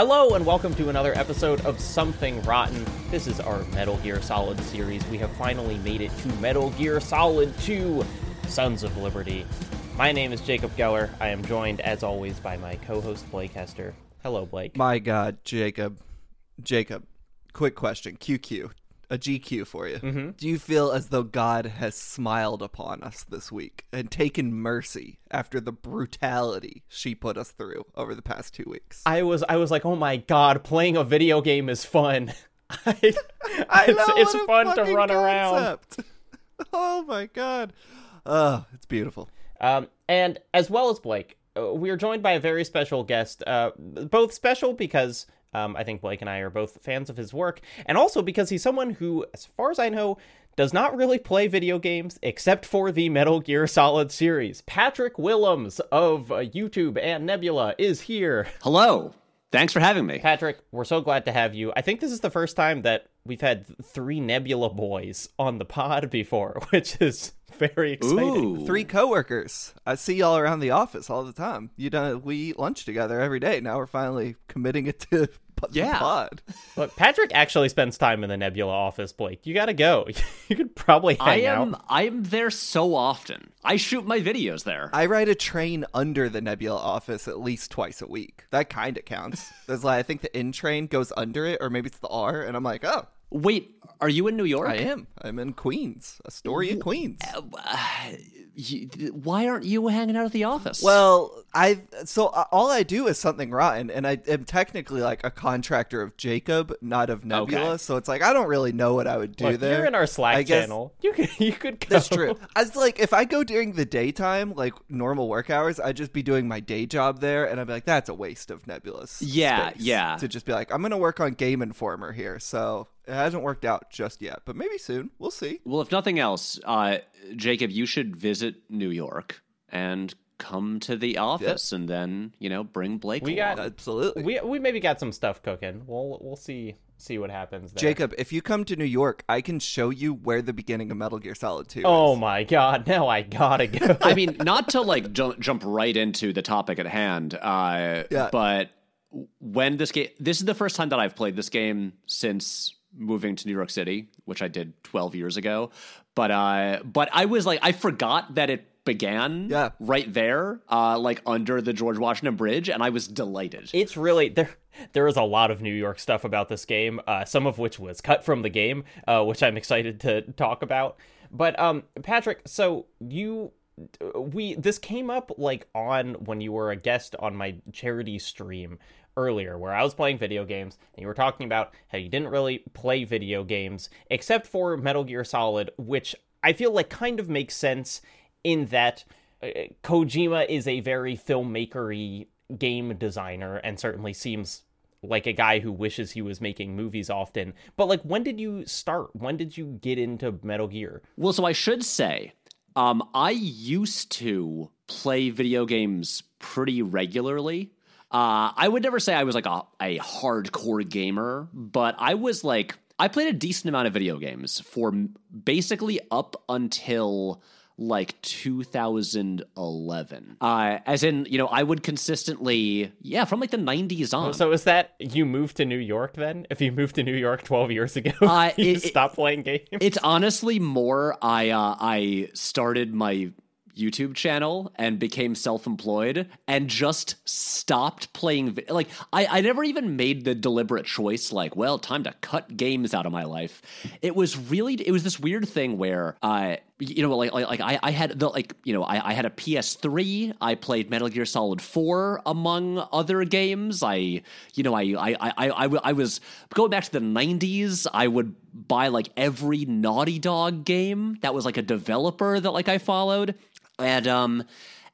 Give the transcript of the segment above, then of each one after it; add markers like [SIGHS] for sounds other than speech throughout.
Hello and welcome to another episode of Something Rotten. This is our Metal Gear Solid series. We have finally made it to Metal Gear Solid 2 Sons of Liberty. My name is Jacob Geller. I am joined, as always, by my co host Blake Hester. Hello, Blake. My God, Jacob. Jacob, quick question. QQ. A GQ for you. Mm-hmm. Do you feel as though God has smiled upon us this week and taken mercy after the brutality she put us through over the past two weeks? I was I was like, oh my god, playing a video game is fun. [LAUGHS] I, [LAUGHS] I it's, know, it's fun to run around. concept. [LAUGHS] Oh my God. Oh, it's beautiful. Um, and as well as Blake, uh, we are joined by a very special guest. Uh, both special because um, I think Blake and I are both fans of his work, and also because he's someone who, as far as I know, does not really play video games except for the Metal Gear Solid series. Patrick Willems of uh, YouTube and Nebula is here. Hello. Thanks for having me. Patrick, we're so glad to have you. I think this is the first time that we've had three Nebula boys on the pod before, [LAUGHS] which is [LAUGHS] very exciting. Ooh. Three coworkers. I see y'all around the office all the time. You done we eat lunch together every day. Now we're finally committing it to p- [LAUGHS] the Yeah. pod. Look, Patrick actually spends time in the Nebula office, Blake. You gotta go. [LAUGHS] you could probably I hang am out. I am there so often. I shoot my videos there. I ride a train under the Nebula office at least twice a week. That kind of counts. There's like I think the N train goes under it, or maybe it's the R, and I'm like, oh, Wait, are you in New York? I am. I'm in Queens, Astoria, in Queens. You- why aren't you hanging out at the office? Well, I so uh, all I do is something rotten, and I am technically like a contractor of Jacob, not of Nebula. Okay. So it's like I don't really know what I would do Look, there. you're in our Slack I guess- channel. You could you could go. That's true. I was like, if I go during the daytime, like normal work hours, I'd just be doing my day job there, and I'd be like, that's a waste of Nebula's. Yeah, space yeah. To just be like, I'm gonna work on Game Informer here, so it hasn't worked out just yet, but maybe soon. We'll see. well, if nothing else, uh, Jacob, you should visit New York and come to the office, and then you know bring Blake. We got- Absolutely. We we maybe got some stuff cooking. We'll we'll see see what happens there. Jacob, if you come to New York, I can show you where the beginning of Metal Gear Solid 2 Oh is. my god! Now I gotta go. [LAUGHS] I mean, not to like jump, jump right into the topic at hand, uh, Yeah. but when this game, this is the first time that I've played this game since moving to New York City, which I did 12 years ago. But uh, but I was like, I forgot that it began Yeah. right there, uh, like under the George Washington Bridge, and I was delighted. it's really there there is a lot of new york stuff about this game uh, some of which was cut from the game uh, which i'm excited to talk about but um patrick so you we this came up like on when you were a guest on my charity stream earlier where I was playing video games and you were talking about how you didn't really play video games except for Metal Gear Solid which I feel like kind of makes sense in that uh, Kojima is a very filmmakery game designer and certainly seems like a guy who wishes he was making movies often. But like when did you start? When did you get into Metal Gear? Well, so I should say, um, I used to play video games pretty regularly. Uh, I would never say I was like a, a hardcore gamer, but I was like, I played a decent amount of video games for basically up until like 2011. Uh, as in, you know, I would consistently, yeah, from like the 90s on. So is that you moved to New York then? If you moved to New York 12 years ago, Uh, [LAUGHS] you it- it- stopped playing games? It's honestly more I uh, I started my YouTube channel and became self-employed and just stopped playing vi- like I I never even made the deliberate choice like well time to cut games out of my life. It was really it was this weird thing where uh you know like like, like I, I had the like you know I, I had a PS3 I played Metal Gear Solid 4 among other games I you know I I I I, I, I was going back to the 90s I would buy like every Naughty Dog game that was like a developer that like I followed and um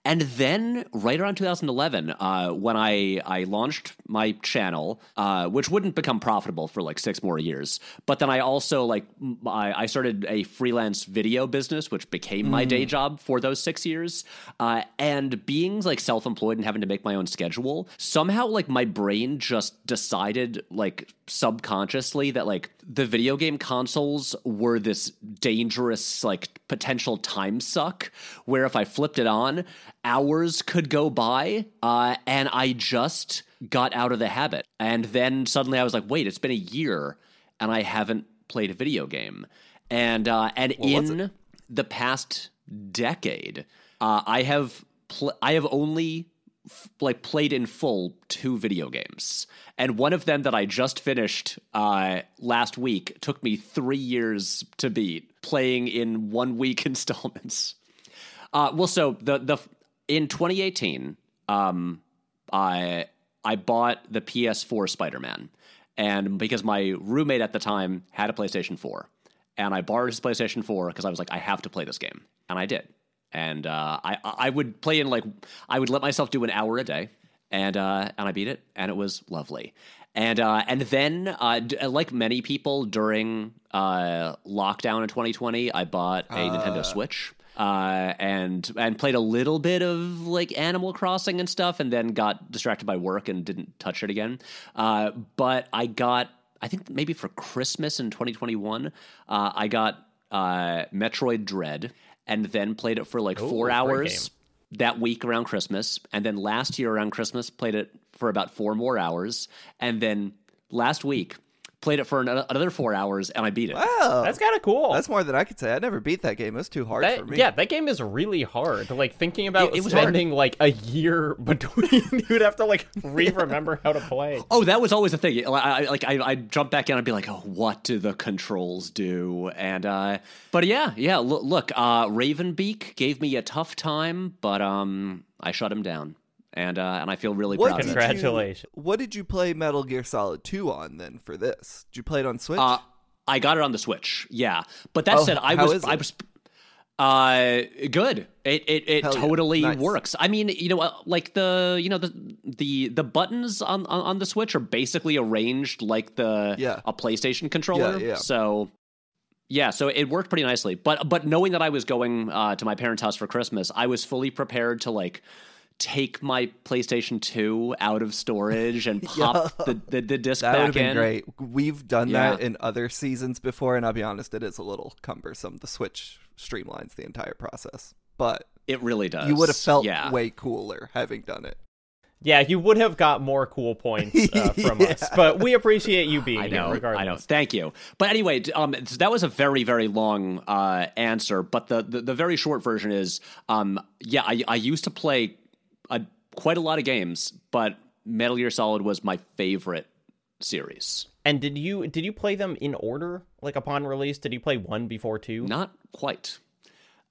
and then right around 2011 uh, when I, I launched my channel uh, which wouldn't become profitable for like six more years but then i also like I started a freelance video business which became my day job for those six years. Uh, and being like self-employed and having to make my own schedule somehow like my brain just decided like subconsciously that like the video game consoles were this dangerous like potential time suck where if i flipped it on hours could go by uh, and i just got out of the habit. And then suddenly I was like, wait, it's been a year and I haven't played a video game. And uh, and in the past decade, uh, I have pl- I have only f- like played in full two video games, and one of them that I just finished uh, last week took me three years to beat, playing in one week [LAUGHS] installments. Uh, well, so the the in 2018, um, I I bought the PS4 Spider Man, and because my roommate at the time had a PlayStation 4, and I borrowed his PlayStation 4 because I was like, I have to play this game, and I did. And uh, I I would play in like I would let myself do an hour a day, and uh, and I beat it, and it was lovely. And uh, and then uh, d- like many people during uh, lockdown in 2020, I bought a Nintendo Switch. Uh, and and played a little bit of like Animal Crossing and stuff, and then got distracted by work and didn't touch it again. Uh, but I got, I think maybe for Christmas in 2021, uh, I got uh, Metroid Dread, and then played it for like four great hours that week around Christmas, and then last year around Christmas played it for about four more hours, and then last week played it for an- another four hours, and I beat it. Wow, That's kind of cool. that's more than I could say. I never beat that game. It was too hard That- for me. yeah, that game is really hard. Like thinking about It- it was hard. like a year [LAUGHS] between, [LAUGHS] you'd have to like [LAUGHS] re-remember how to play. Oh, that was always the thing. I, I, like I, I'd jump back in, I'd be like, "Oh, what do the controls do?" And uh, but yeah, yeah. Look, look uh, Raven Beak gave me a tough time, but um, I shut him down, and uh, and I feel really What proud. did of it. Congratulations. You, what did you play Metal Gear Solid 2 on then for this? Did you play it on Switch? Uh, I got it on the Switch. Yeah, but that Oh, said, I was? I was uh good. It it, it Hell yeah. totally Nice. works. I mean, you know, uh, like the you know the the the buttons on, on on the Switch are basically arranged like the Yeah. a PlayStation controller. Yeah, yeah. So yeah, so it worked pretty nicely. But but knowing that I was going uh, to my parents' house for Christmas, I was fully prepared to like take my PlayStation 2 out of storage and [LAUGHS] pop the, the, the disc that would back have been in. great. We've done Yeah. that in other seasons before, and I'll be honest, it is a little cumbersome. The Switch streamlines the entire process, but It really does. you would have felt yeah. way cooler having done it. Yeah, you would have got more cool points uh, [LAUGHS] from us, but we appreciate you being I here know, regardless. I know. Thank you. But anyway, um, that was a very, very long uh, answer. But the, the the very short version is, um, yeah, I, I used to play a, quite a lot of games, but Metal Gear Solid was my favorite series. And did you did you play them in order, like upon release? Did you play one before two? Not quite.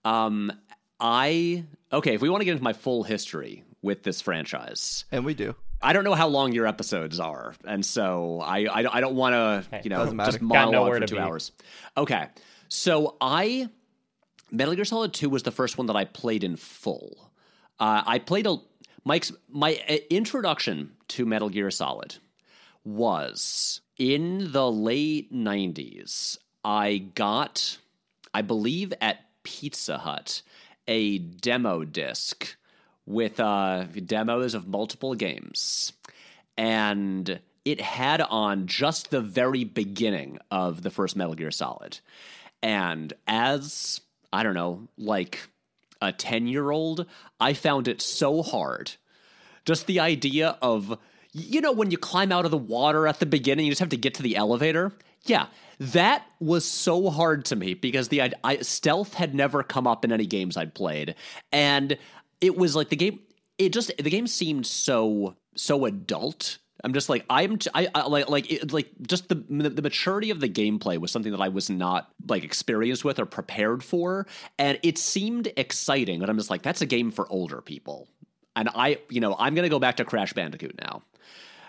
Um, I okay. If we want to get into my full history with this franchise, And we do. I don't know how long your episodes are, and so I I, don't- I don't want to you know just Got monologue for two be. hours. Okay, so I Metal Gear Solid Two was the first one that I played in full. Uh, I played a Mike's my uh, introduction to Metal Gear Solid was in the late '90s. I got, I believe, at Pizza Hut a demo disc with uh, demos of multiple games. And it had on just the very beginning of the first Metal Gear Solid. And as, I don't know, like a 10 year old, I found it so hard. Just the idea of, you know, when you climb out of the water at the beginning, you just have to get to the elevator. Yeah, that was so hard to me because the I, stealth had never come up in any games I'd played, and it was like the game. It just the game seemed so so adult. I'm just like I'm t- I, I like like it, like just the the maturity of the gameplay was something that I was not like experienced with or prepared for, and it seemed exciting. But I'm just like that's a game for older people, and I you know I'm gonna go back to Crash Bandicoot now.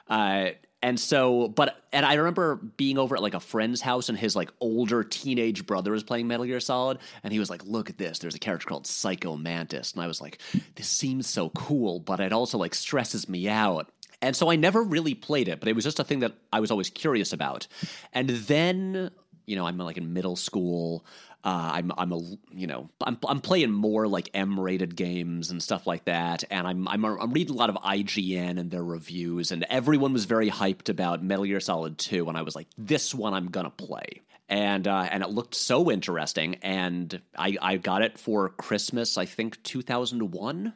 Uh, and so, but and I remember being over at like a friend's house, and his like older teenage brother was playing Metal Gear Solid, and he was like, "Look at this! There's a character called Psycho Mantis," and I was like, "This seems so cool, but it also like stresses me out." And so I never really played it, but it was just a thing that I was always curious about. And then, you know, I'm like in middle school. Uh, I'm I'm a you know I'm I'm playing more like M-rated games and stuff like that, and I'm I'm I'm reading a lot of IGN and their reviews, and everyone was very hyped about Metal Gear Solid 2, and I was like, this one I'm gonna play, and uh, and it looked so interesting, and I I got it for Christmas, I think 2001,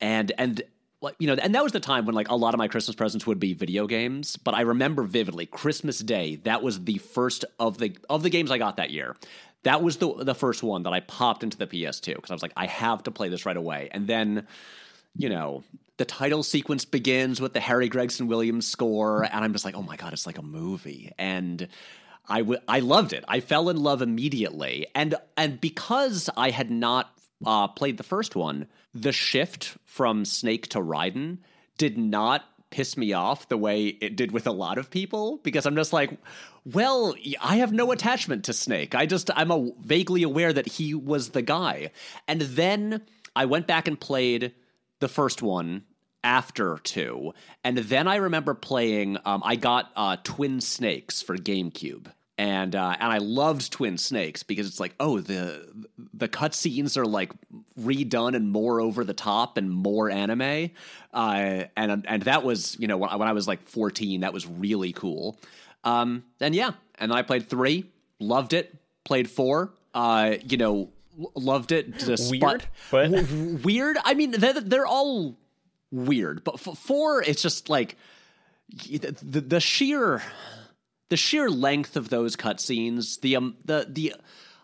and and like you know, and that was the time when like a lot of my Christmas presents would be video games. But I remember vividly Christmas Day. That was the first of the of the games I got that year. That was the the first one that I popped into the PS2 because I was like, I have to play this right away. And then, you know, the title sequence begins with the Harry Gregson Williams score, and I'm just like, oh my god, it's like a movie. And I, w- I loved it. I fell in love immediately, and and because I had not uh, played the first one, the shift from Snake to Raiden did not piss me off the way it did with a lot of people because I'm just like, well, I have no attachment to Snake. I just I'm a, vaguely aware that he was the guy, and then I went back and played the first one after two, and then I remember playing. Um, I got uh, Twin Snakes for GameCube, and uh, and I loved Twin Snakes because it's like, oh, the the cutscenes are like redone and more over the top and more anime, uh, and and that was you know when I, when I was like fourteen, that was really cool. Um, and yeah, and I played three, loved it. Played four, uh, you know, loved it. Despite, weird, but w- weird. I mean, they're, they're all weird, but f- four, it's just like the, the, the sheer the sheer length of those cutscenes, the um, the the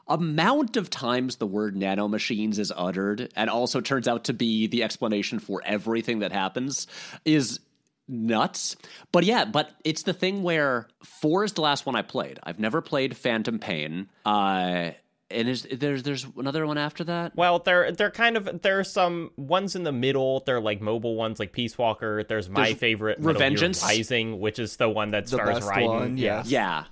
amount of times the word nanomachines is uttered, and also turns out to be the explanation for everything that happens, is nuts. But yeah, but it's the thing where four is the last one I played. I've never played Phantom Pain. Uh and is there's there's another one after that? Well, they're they're kind of there's some ones in the middle. They're like mobile ones, like Peace Walker. There's my There's favorite, Metal Revengeance. Rising, which is the one that The stars best Raiden. yeah. Yeah.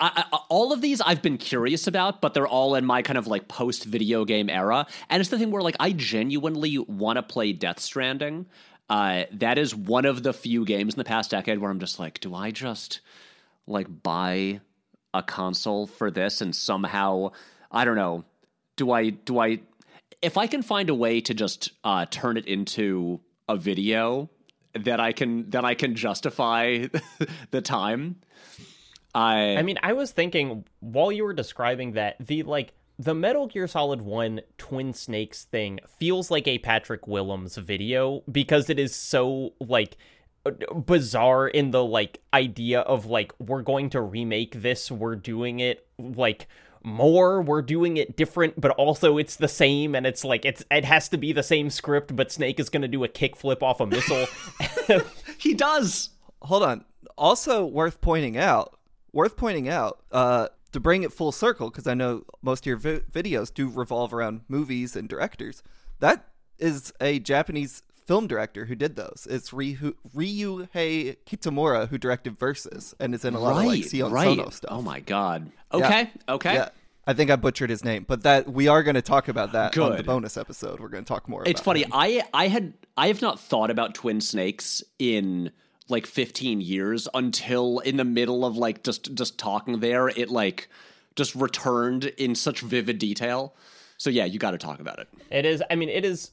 I, I, all of these I've been curious about, but they're all in my kind of like post video game era. And it's the thing where like I genuinely want to play Death Stranding. Uh, that is one of the few games in the past decade where I'm just like, do I just like buy a console for this and somehow I don't know, do I do I if I can find a way to just uh, turn it into a video that I can that I can justify [LAUGHS] the time. I I mean, I was thinking while you were describing that the like the Metal Gear Solid 1 Twin Snakes thing feels like a Patrick Willems video because it is so like bizarre in the like idea of like we're going to remake this, we're doing it like more, we're doing it different, but also it's the same and it's like it's it has to be the same script, but Snake is going to do a kickflip off a missile. [LAUGHS] [LAUGHS] he does. Hold on. Also worth pointing out, worth pointing out, uh, to bring it full circle, because I know most of your vi- videos do revolve around movies and directors. That is a Japanese film director who did those. It's Ryu, Ryuhei Kitamura who directed Versus and is in a lot of like Sion right. Sono oh stuff. Oh my god. Okay. Okay. Yeah. I think I butchered his name, but that we are going to talk about that on the bonus episode. We're going to talk more. It's about funny. him. I I had I have not thought about twin snakes in like 15 years until in the middle of like just just talking there it like just returned in such vivid detail. So yeah, you got to talk about it. It is. I mean, it is.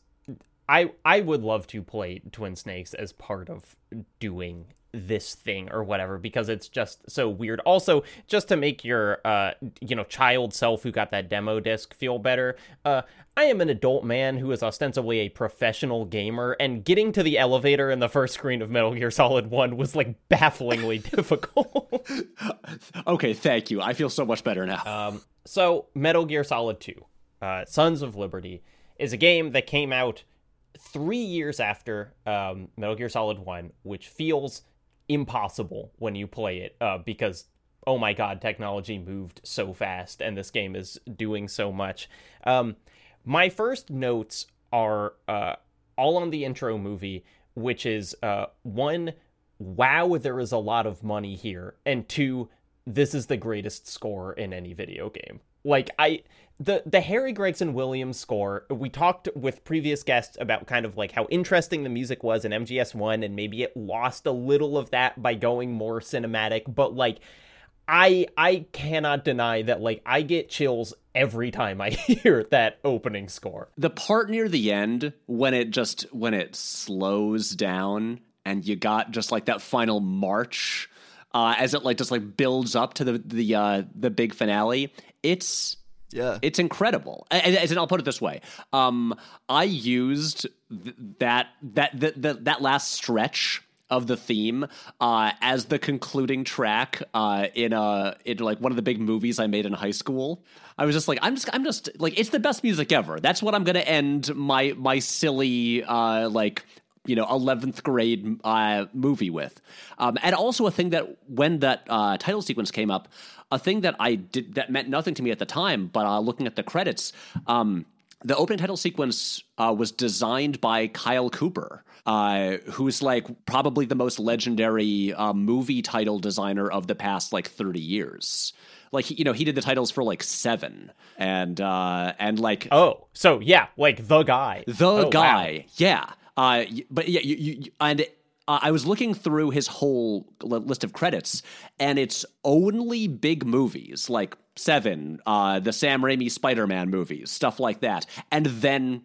I I would love to play Twin Snakes as part of doing this thing or whatever because it's just so weird. Also, just to make your uh you know child self who got that demo disc feel better, uh I am an adult man who is ostensibly a professional gamer, and getting to the elevator in the first screen of Metal Gear Solid One was like bafflingly [LAUGHS] difficult. Okay, thank you. I feel so much better now. Um, so Metal Gear Solid 2, uh, Sons of Liberty, is a game that came out three years after um, Metal Gear Solid 1, which feels impossible when you play it uh, because, oh my god, technology moved so fast and this game is doing so much. Um, my first notes are uh, all on the intro movie, which is uh, one, wow, there is a lot of money here, and two, this is the greatest score in any video game. Like I the the Harry Gregson Williams score, we talked with previous guests about kind of like how interesting the music was in MGS1 and maybe it lost a little of that by going more cinematic, but like I I cannot deny that like I get chills every time I [LAUGHS] hear that opening score. the part near the end when it just when it slows down and you got just like that final march uh, as it like just like builds up to the the uh, the big finale. It's Yeah. It's incredible. And, and I'll put it this way: um, I used th- that that that that that last stretch of the theme uh, as the concluding track uh, in a in like one of the big movies I made in high school. I was just like, I'm just I'm just like it's the best music ever. That's what I'm gonna end my my silly uh, like you know 11th grade uh, movie with um, and also a thing that when that uh, title sequence came up a thing that i did that meant nothing to me at the time but uh, looking at the credits um, the opening title sequence uh, was designed by kyle cooper uh, who's like probably the most legendary uh, movie title designer of the past like 30 years. Like you know he did the titles for like seven and and like oh so yeah like the guy. The oh, guy wow. yeah. Uh, but yeah, you, you, and uh, I was looking through his whole list of credits, and it's only big movies like Seven, uh, the Sam Raimi Spider-Man movies, stuff like that, and then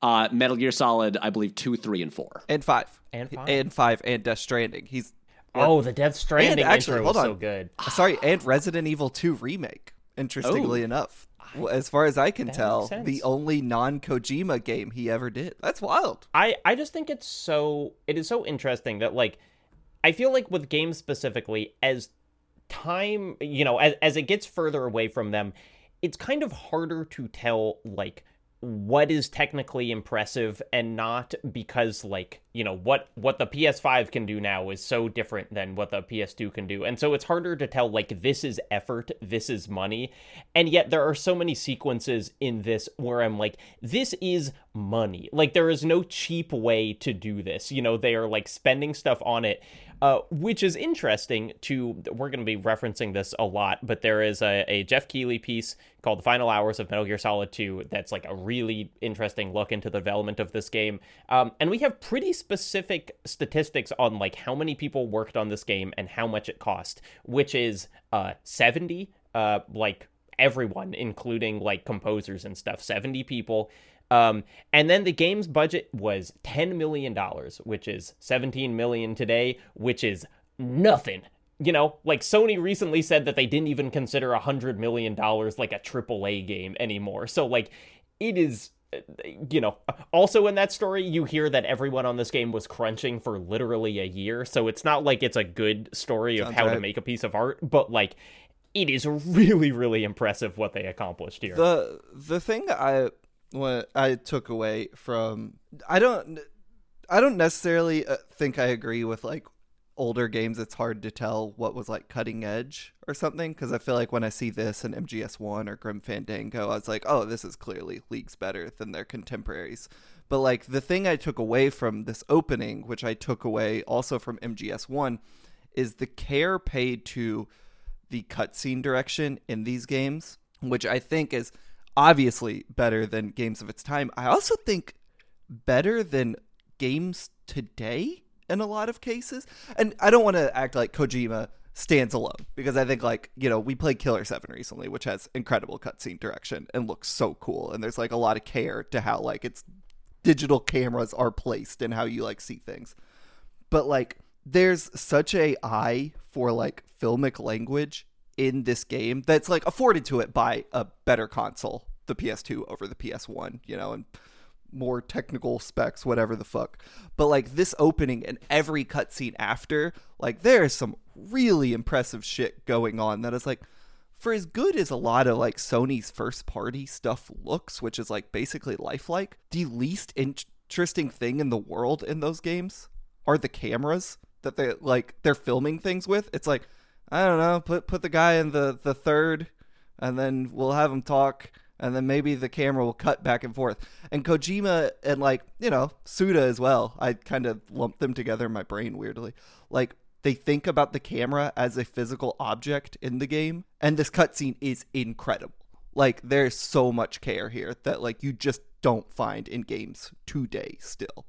uh, Metal Gear Solid, I believe two, three, and four, and five, and five, and five, and Death Stranding. He's oh, the Death Stranding and actually, intro was on. so good. Sorry, and Resident Evil Two remake. Interestingly oh. enough, as far as I can that tell, the only non Kojima game he ever did. That's wild. I I just think it's so it is so interesting that like I feel like with games specifically as time, you know, as as it gets further away from them, it's kind of harder to tell like what is technically impressive and not because like you know what what the PS5 can do now is so different than what the PS2 can do. And so it's harder to tell like this is effort this is money. And yet there are so many sequences in this where I'm like this is money. Like there is no cheap way to do this. You know they are like spending stuff on it uh, which is interesting to we're going to be referencing this a lot but there is a, a geoff keighley piece called the final hours of metal gear solid 2 that's like a really interesting look into the development of this game. Um, and we have pretty specific statistics on like how many people worked on this game and how much it cost which is uh, 70 uh, like everyone including like composers and stuff 70 people um, and then the game's budget was $10 million, which is 17 million today, which is nothing. You know, like Sony recently said that they didn't even consider a $100 million like a AAA game anymore. So, like, it is you know, also in that story, you hear that everyone on this game was crunching for literally a year. So it's not like it's a good story Sounds of how right. to make a piece of art, but like it is really, really impressive what they accomplished here. The the thing I what I took away from I don't I don't necessarily uh, think I agree with like older games it's hard to tell what was like cutting edge or something because I feel like when I see this in MGS1 or Grim Fandango I was like oh this is clearly leagues better than their contemporaries. But like the thing I took away from this opening which I took away also from MGS1 is the care paid to the cutscene direction in these games which I think is obviously better than games of its time. I also think better than games today in a lot of cases. And I don't want to act like Kojima stands alone because I think like you know we played Killer Seven recently, which has incredible cutscene direction and looks so cool, and there's like a lot of care to how like its digital cameras are placed and how you like see things. But like there's such a eye for like filmic language in this game that's like afforded to it by a better console, the PS2 over the PS1, you know, and more technical specs, whatever the fuck. But like this opening and every cutscene after, like there's some really impressive shit going on that is like for as good as a lot of like Sony's first party stuff looks, which is like basically lifelike, the least interesting thing in the world in those games are the cameras that they like they're filming things with. It's like I don't know, put put the guy in the the third, and then we'll have him talk, and then maybe the camera will cut back and forth. And Kojima and like you know Suda as well. I kind of lumped them together in my brain weirdly. Like they think about the camera as a physical object in the game, and this cutscene is incredible. Like there's so much care here that like you just don't find in games today still.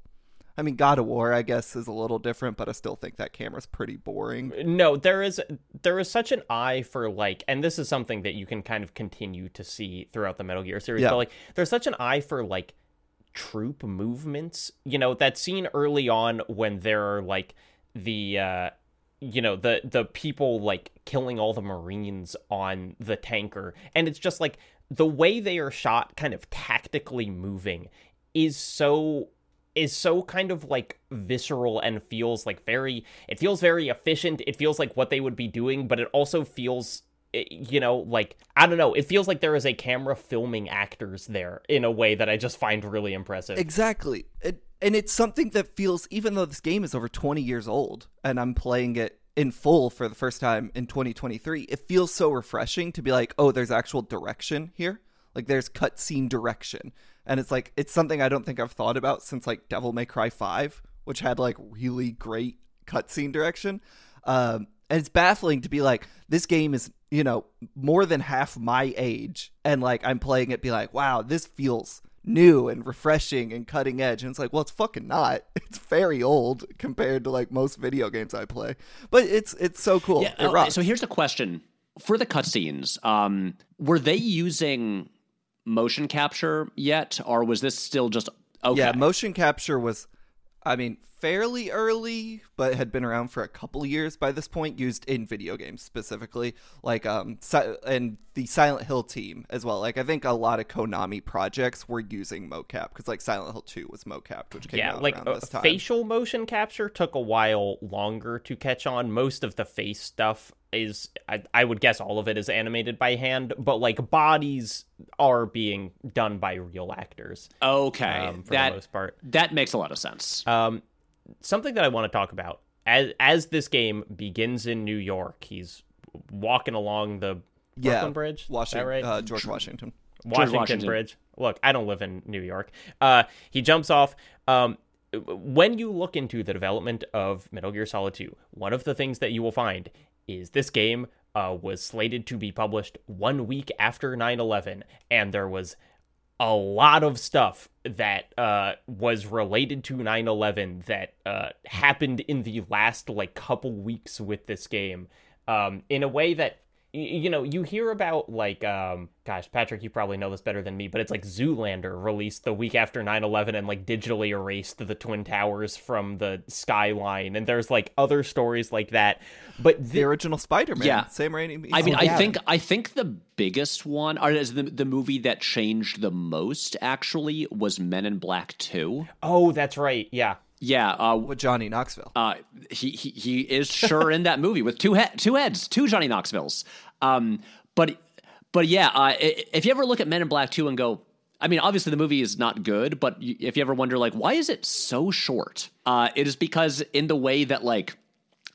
I mean, God of War, I guess, is a little different, but I still think that camera's pretty boring. No, there is there is such an eye for like, and this is something that you can kind of continue to see throughout the Metal Gear series. Yeah. But like, there's such an eye for like troop movements. You know, that scene early on when there are like the uh you know the the people like killing all the marines on the tanker and it's just like the way they are shot kind of tactically moving is so is so kind of like visceral and feels like very it feels very efficient it feels like what they would be doing but it also feels eh, you know like i don't know it feels like there is a camera filming actors there in a way that i just find really impressive Exactly. It, and it's something that feels, even though this game is over 20 years old and I'm playing it in full for the first time in 2023, it feels so refreshing to be like, oh, there's actual direction here. Like there's cutscene direction. And it's like, it's something I don't think I've thought about since like Devil May Cry 5, which had like really great cutscene direction. Um, and it's baffling to be like, this game is, you know, more than half my age. And like, I'm playing it, be like, wow, this feels new and refreshing and cutting edge. And it's like, well, it's fucking not. [LAUGHS] It's very old compared to like most video games I play. But it's it's so cool. Yeah, it rocks. so here's the question for the cutscenes. Um, were they using motion capture yet, or was this still just okay? Yeah, motion capture was, I mean, fairly early, but had been around for a couple years by this point, used in video games specifically, like um, si- and the Silent Hill team as well. Like I think a lot of Konami projects were using mocap because like Silent Hill Two was mocapped, which came yeah out like around uh, this time. facial motion capture took a while longer to catch on most of the face stuff is I, I would guess all of it is animated by hand but like bodies are being done by real actors okay, um, for that the most part that makes a lot of sense. um, something that I want to talk about as as this game begins in New York, he's walking along the yeah, Brooklyn Bridge. Washington, right? uh, George Washington. Washington, Washington. Bridge. Look, I don't live in New York. Uh, he jumps off. Um, when you look into the development of Metal Gear Solid 2, one of the things that you will find is this game uh, was slated to be published one week after 9 11, and there was a lot of stuff that uh, was related to 9-11 that uh, happened in the last like couple weeks with this game. Um, in a way that you know you hear about like um, gosh patrick you probably know this better than me but it's like zoolander released the week after 9-11 and like digitally erased the twin towers from the skyline and there's like other stories like that but The thi- original Spider-Man. Yeah. Sam Raimi. I mean, Oh, I yeah. think I think the biggest one, or is the the movie that changed the most actually was Men in Black Two. oh that's right yeah Yeah, uh, with Johnny Knoxville. uh, he, he he is sure in that movie with two he- two heads, two Johnny Knoxvilles. Um, but but yeah, uh, if you ever look at Men in Black Two and go, I mean, obviously the movie is not good, but if you ever wonder like why is it so short, uh, it is because in the way that like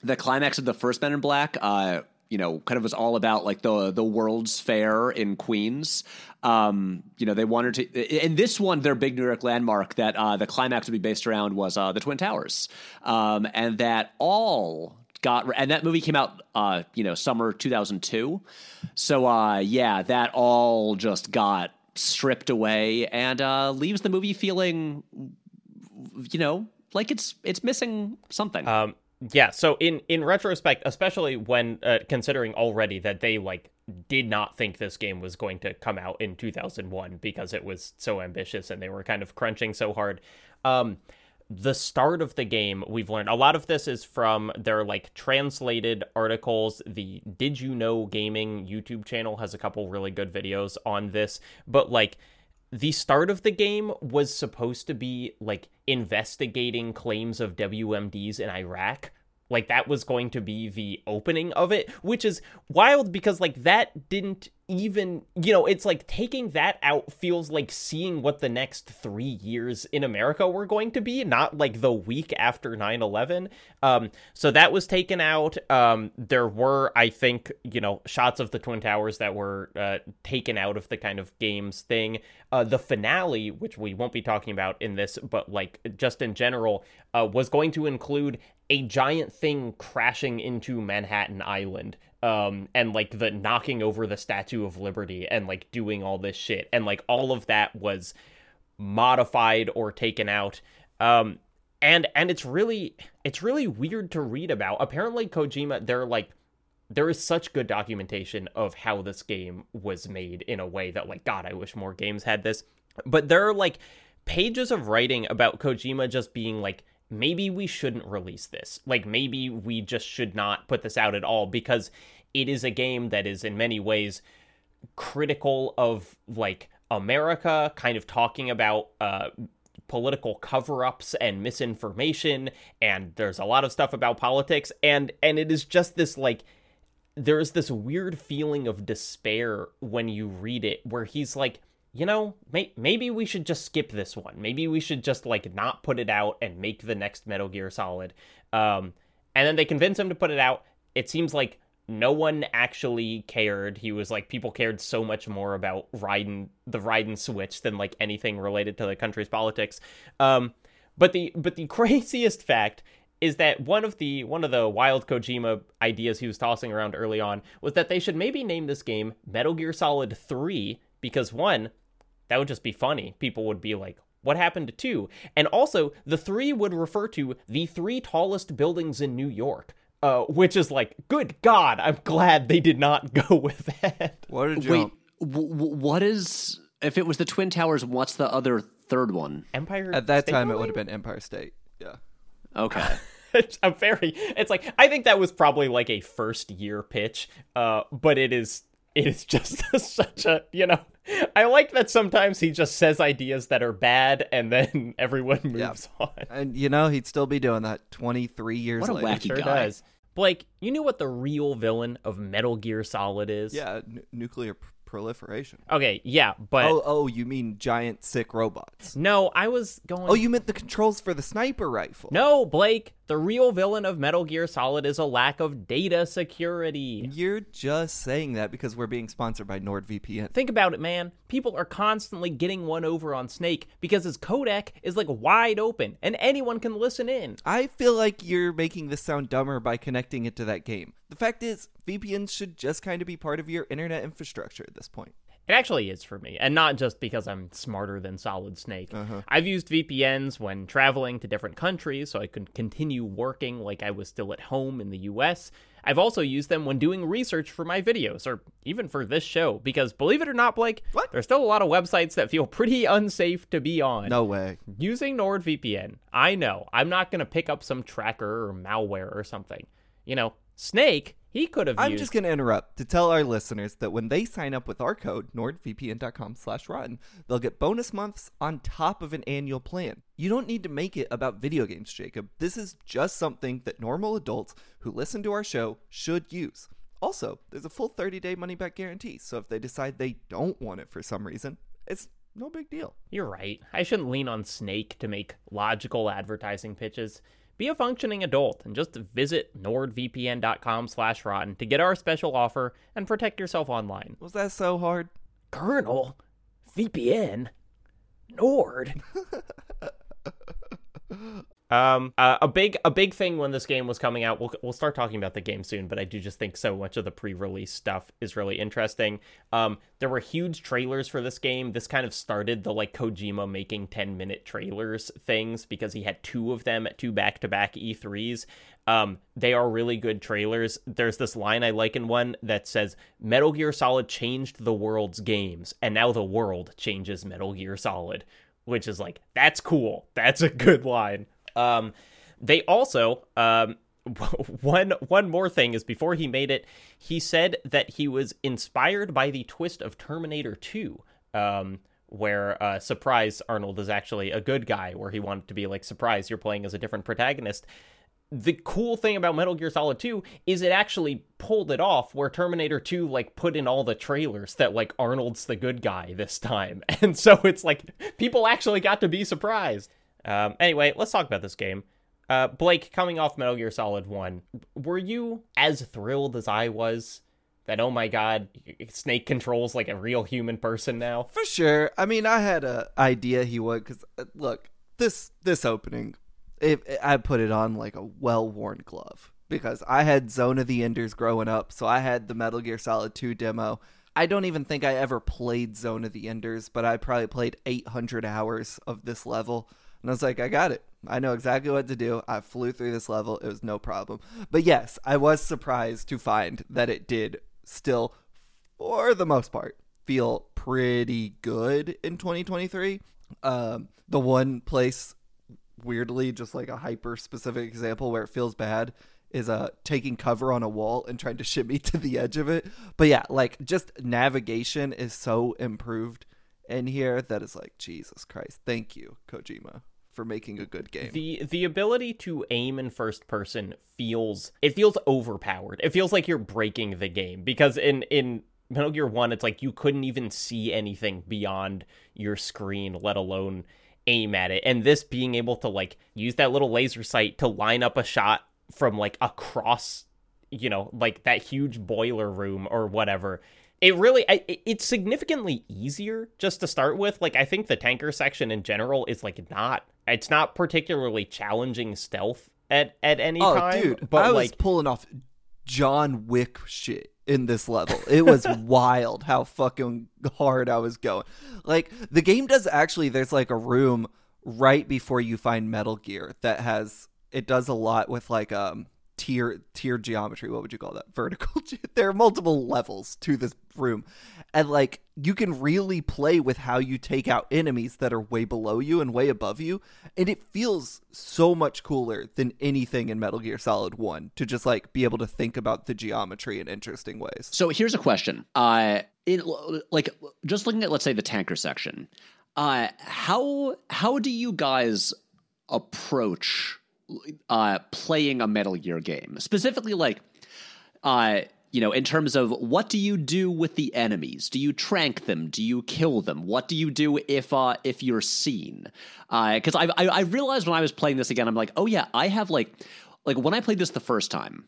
the climax of the first Men in Black, uh, you know, kind of was all about like the the World's Fair in Queens. Um, you know, they wanted to. In this one, their big New York landmark that uh, the climax would be based around was uh, the Twin Towers, um, and that all got. And that movie came out, uh, you know, summer two thousand two. So uh, yeah, that all just got stripped away and uh, leaves the movie feeling, you know, like it's it's missing something. Um, yeah. So in in retrospect, especially when uh, considering already that they like did not think this game was going to come out in 2001 because it was so ambitious and they were kind of crunching so hard. Um, the start of the game, we've learned a lot of this is from their like translated articles. The Did You Know Gaming YouTube channel has a couple really good videos on this, but like the start of the game was supposed to be like investigating claims of WMDs in Iraq. Like that was going to be the opening of it, which is wild because like that didn't even, you know, it's like taking that out feels like seeing what the next 3 years in America were going to be, not like the week after 9/11. Um so that was taken out. Um there were I think, you know, shots of the twin towers that were uh, taken out of the kind of games thing. Uh the finale, which we won't be talking about in this, but like just in general, uh was going to include a giant thing crashing into Manhattan Island um and like the knocking over the statue of liberty and like doing all this shit. And like all of that was modified or taken out. Um and and it's really it's really weird to read about. Apparently Kojima they're like there is such good documentation of how this game was made in a way that like god I wish more games had this. But there are like pages of writing about Kojima just being like maybe we shouldn't release this. Like maybe we just should not put this out at all because it is a game that is in many ways critical of like America, kind of talking about uh, political cover-ups and misinformation, and there's a lot of stuff about politics, and and it is just this like there's this weird feeling of despair when you read it, where he's like. You know, may- maybe we should just skip this one. Maybe we should just like not put it out and make the next Metal Gear Solid. Um, and then they convince him to put it out. It seems like no one actually cared. He was like people cared so much more about Raiden the Raiden switch than like anything related to the country's politics. Um, but the but the [LAUGHS] craziest fact is that one of the one of the wild Kojima ideas he was tossing around early on was that they should maybe name this game Metal Gear Solid 3 because one that would just be funny. People would be like, what happened to two? And also, the three would refer to the three tallest buildings in New York. Uh, which is like, good God, I'm glad they did not [LAUGHS] go with that. What a Wait, w- w- what is if it was the Twin Towers? What's the other third one? Empire. At that State time, it would have been Empire State. Yeah. Okay. [LAUGHS] it's a very it's like i think that was probably like a first year pitch uh but it is it is [LAUGHS] just such a you know i like that sometimes he just says ideas that are bad and then [LAUGHS] everyone moves on And you know, he'd still be doing that 23 years What a later. wacky sure guy. does blake you knew what the real villain of metal gear solid is Yeah, n- nuclear pr- proliferation. okay yeah but Oh, oh, you mean giant sick robots? no i was going Oh, you meant the controls for the sniper rifle? no blake the real villain of metal gear solid is a lack of data security You're just saying that because we're being sponsored by NordVPN. Think about it, man. People are constantly getting one over on Snake because his codec is like wide open and anyone can listen in. I feel like you're making this sound dumber by connecting it to that game. The fact is, VPNs should just kind of be part of your internet infrastructure at this point. It actually is for me, and not just because I'm smarter than Solid Snake. Uh-huh. I've used VPNs when traveling to different countries so I could continue working like I was still at home in the US. I've also used them when doing research for my videos, or even for this show, because believe it or not, Blake, What? there's still a lot of websites that feel pretty unsafe to be on. No way. using NordVPN, I know I'm not going to pick up some tracker or malware or something. You know, Snake, he could have I'm used. just going to interrupt to tell our listeners that when they sign up with our code, nordvpn.com slash rotten, they'll get bonus months on top of an annual plan. You don't need to make it about video games, Jacob. This is just something that normal adults who listen to our show should use. Also, there's a full 30-day money-back guarantee, so if they decide they don't want it for some reason, it's no big deal. You're right. I shouldn't lean on Snake to make logical advertising pitches. Be a functioning adult and just visit nordvpn.com slash rotten to get our special offer and protect yourself online. Was that so hard? Colonel, VPN, Nord. [LAUGHS] Um, uh, a big a big thing when this game was coming out. We'll we'll start talking about the game soon, but I do just think so much of the pre-release stuff is really interesting. Um, there were huge trailers for this game. This kind of started the like Kojima making 10 minute trailers things because he had two of them at two back to back E3s. Um, they are really good trailers. There's this line I like in one that says Metal Gear Solid changed the world's games, and now the world changes Metal Gear Solid, which is like that's cool. That's a good line. Um, they also um, [LAUGHS] one one more thing is before he made it, he said that he was inspired by the twist of Terminator 2. Um, where uh, surprise Arnold is actually a good guy, where he wanted to be like surprise you're playing as a different protagonist the cool thing about Metal Gear Solid 2 is it actually pulled it off where Terminator 2 like put in all the trailers that like Arnold's the good guy this time. [LAUGHS] And so it's like people actually got to be surprised. Um, anyway, let's talk about this game. Uh, Blake, coming off Metal Gear Solid 1, were you as thrilled as I was that, oh my god, Snake controls like a real human person now? For sure. I mean, I had a idea he would because look, this this opening, if I put it on like a well-worn glove because I had Zone of the Enders growing up, so I had the Metal Gear Solid 2 demo. I don't even think I ever played Zone of the Enders, but I probably played 800 hours of this level. And I was like, I got it. I know exactly what to do. I flew through this level. It was no problem. But yes, I was surprised to find that it did still, for the most part, feel pretty good in 2023. Um, the one place, weirdly, just like a hyper specific example where it feels bad is uh taking cover on a wall and trying to shimmy [LAUGHS] to the edge of it. But yeah, like just navigation is so improved in here that is like Jesus Christ. Thank you, Kojima, for making a good game. The the ability to aim in first person feels it feels overpowered. It feels like you're breaking the game because in in Metal Gear 1 it's like you couldn't even see anything beyond your screen, let alone aim at it. And this being able to like use that little laser sight to line up a shot from like across, you know, like that huge boiler room or whatever. It really it's significantly easier just to start with. Like I think the tanker section in general is like not it's not particularly challenging stealth at at any oh, time. dude, but I was pulling off John Wick shit in this level. It was [LAUGHS] wild how fucking hard I was going. Like the game does actually there's like a room right before you find Metal Gear that has it does a lot with like um tier tier geometry what would you call that? [LAUGHS] Vertical. There are multiple levels to this room. And like you can really play with how you take out enemies that are way below you and way above you. And it feels so much cooler than anything in Metal Gear Solid 1 to just like be able to think about the geometry in interesting ways. So here's a question. Uh, like just looking at let's say the tanker section, uh, how how do you guys approach uh, playing a Metal Gear game? Specifically, like, uh, you know, in terms of what do you do with the enemies? Do you trank them? Do you kill them? What do you do if uh, if you're seen? Because I, I I realized when I was playing this again, I'm like, oh yeah, I have like like when I played this the first time,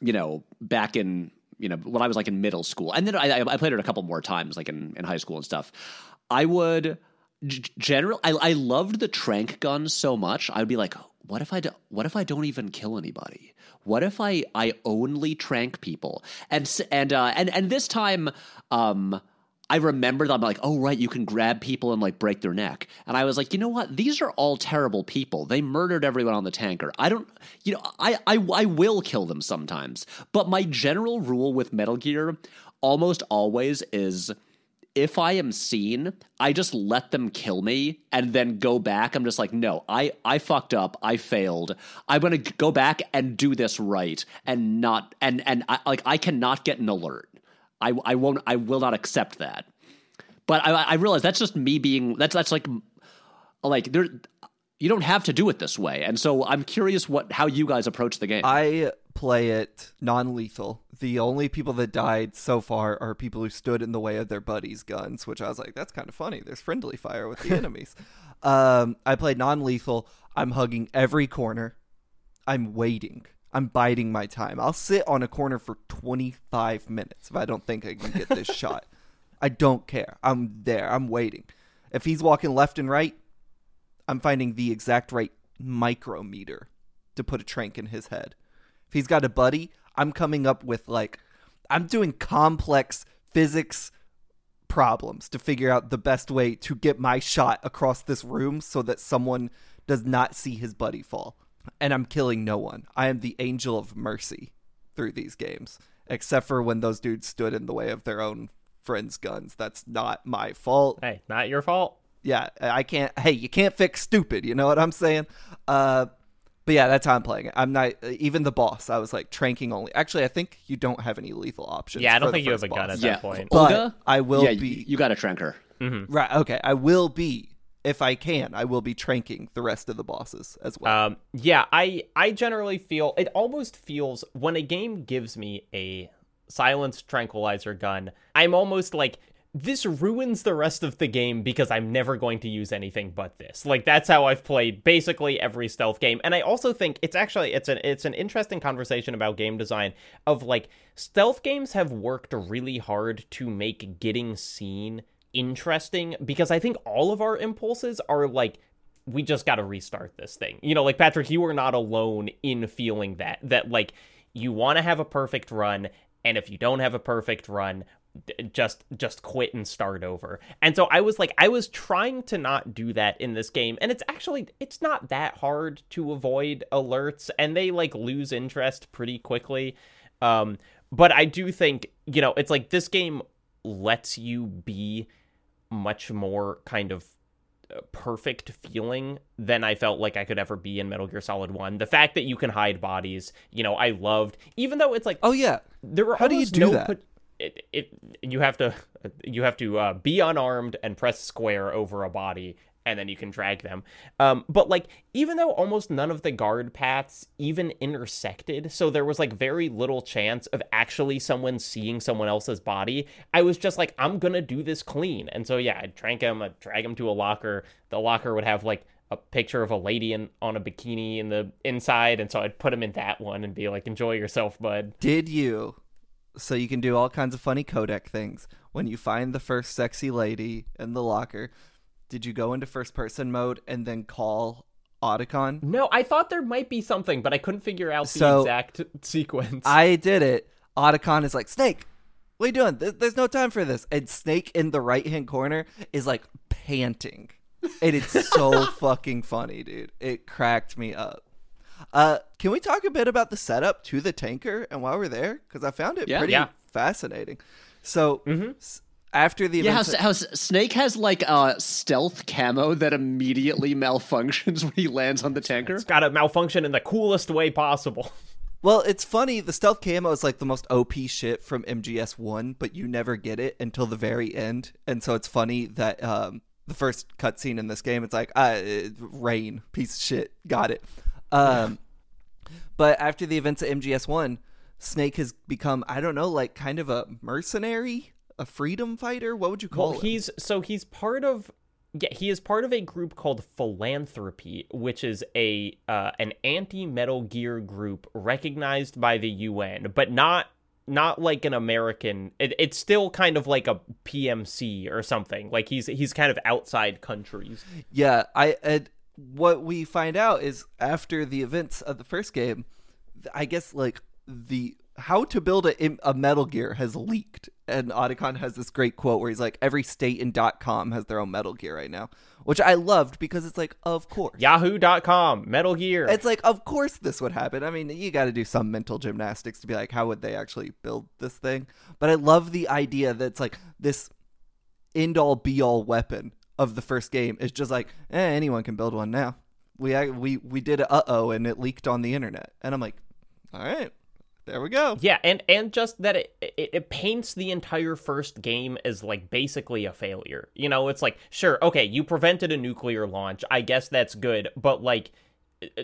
you know, back in you know when I was like in middle school, and then I, I played it a couple more times, like in, in high school and stuff. I would general. I I loved the trank gun so much. I would be like, what if I do, what if I don't even kill anybody? What if I I only trank people? And and uh, and and this time, um. I remembered I'm like, oh right, you can grab people and like break their neck. And I was like, you know what? These are all terrible people. They murdered everyone on the tanker. I don't you know, I I I will kill them sometimes. But my general rule with Metal Gear almost always is if I am seen, I just let them kill me and then go back. I'm just like, no, I I fucked up. I failed. I'm gonna go back and do this right and not and and I, like I cannot get an alert. I I won't. I will not accept that. But I I realize that's just me being that's that's like like there. You don't have to do it this way, and so I'm curious what how you guys approach the game. I play it non-lethal. The only people that died so far are people who stood in the way of their buddies' guns, which I was like, that's kind of funny. There's friendly fire with the [LAUGHS] enemies. Um, I played non-lethal. I'm hugging every corner. I'm waiting. I'm biding my time. I'll sit on a corner for 25 minutes if I don't think I can get this [LAUGHS] shot. I don't care. I'm there. I'm waiting. If he's walking left and right, I'm finding the exact right micrometer to put a trank in his head. If he's got a buddy, I'm coming up with like I'm doing complex physics problems to figure out the best way to get my shot across this room so that someone does not see his buddy fall. And I'm killing no one. I am the angel of mercy through these games, except for when those dudes stood in the way of their own friends' guns. That's not my fault hey, not your fault. yeah, I can't. Hey, you can't fix stupid. You know what I'm saying? Uh, but yeah, that's how I'm playing it. I'm not even the boss. I was like tranking only. Actually, I think you don't have any lethal options. Yeah, I don't think you have first a gun boss. at yeah, that point. But Olga, I will yeah, be You, you got to trank her. right. Okay, I will be if I can. I will be tranking the rest of the bosses as well. Um, yeah, I I generally feel it almost feels when a game gives me a silenced tranquilizer gun, I'm almost like this ruins the rest of the game because I'm never going to use anything but this. Like that's how I've played basically every stealth game. And I also think it's actually it's an it's an interesting conversation about game design of like stealth games have worked really hard to make getting seen interesting because I think all of our impulses are like we just got to restart this thing. You know, like Patrick, you are not alone in feeling that that like you want to have a perfect run and if you don't have a perfect run, just just quit and start over. And so I was like I was trying to not do that in this game and it's actually it's not that hard to avoid alerts and they like lose interest pretty quickly. Um but I do think, you know, it's like this game lets you be much more kind of perfect feeling than I felt like I could ever be in Metal Gear Solid 1. The fact that you can hide bodies, you know, I loved even though it's like Oh yeah. there were How do you do no that? put- it, it you have to you have to uh, be unarmed and press square over a body and then you can drag them. Um but like even though almost none of the guard paths even intersected so there was like very little chance of actually someone seeing someone else's body i was just like i'm gonna do this clean. And so yeah i'd trank him i'd drag him to a locker. The locker would have like a picture of a lady in on a bikini in the inside and so i'd put him in that one and be like enjoy yourself bud. Did you? So you can do all kinds of funny codec things. When you find the first sexy lady in the locker, did you go into first person mode and then call Otacon? No, I thought there might be something, but I couldn't figure out the So, exact [LAUGHS] sequence. I did it. Otacon is like, Snake, what are you doing? There's no time for this. And Snake in the right hand corner is like panting. And it's so [LAUGHS] fucking funny, dude. It cracked me up. Uh, can we talk a bit about the setup to the tanker and why we're there? Because I found it Yeah. pretty Yeah. fascinating. So s- after the Yeah, how, events, how Snake has like a stealth camo that immediately malfunctions [LAUGHS] when he lands on the tanker. it's got to malfunction in the coolest way possible. [LAUGHS] Well, it's funny. The stealth camo is like the most OP shit from MGS One, but you never get it until the very end, and so it's funny that um, the first cutscene in this game, it's like, uh, rain, piece of shit, got it. Um, but after the events of MGS One, Snake has become, I don't know, like kind of a mercenary, a freedom fighter. What would you call Well, him? he's so he's part of yeah, he is part of a group called Philanthropy, which is a uh, an anti-Metal Gear group recognized by the UN, but not not like an American. It, it's still kind of like a PMC or something. Like he's he's kind of outside countries. Yeah, I and what we find out is after the events of the first game, I guess like the how to build a, a Metal Gear has leaked, and Otacon has this great quote where he's like, "Every state in .com has their own Metal Gear right now," which I loved because it's like, of course. Yahoo.com, Metal Gear. It's like, of course this would happen. I mean, you got to do some mental gymnastics to be like, how would they actually build this thing? But I love the idea that it's like this end all be all weapon of the first game is just like, eh, anyone can build one now. We we we did uh oh, and it leaked on the internet, and I'm like, all right, there we go. Yeah, and and just that it, it it paints the entire first game as like basically a failure. You know, it's like sure, okay, you prevented a nuclear launch. I guess that's good, but like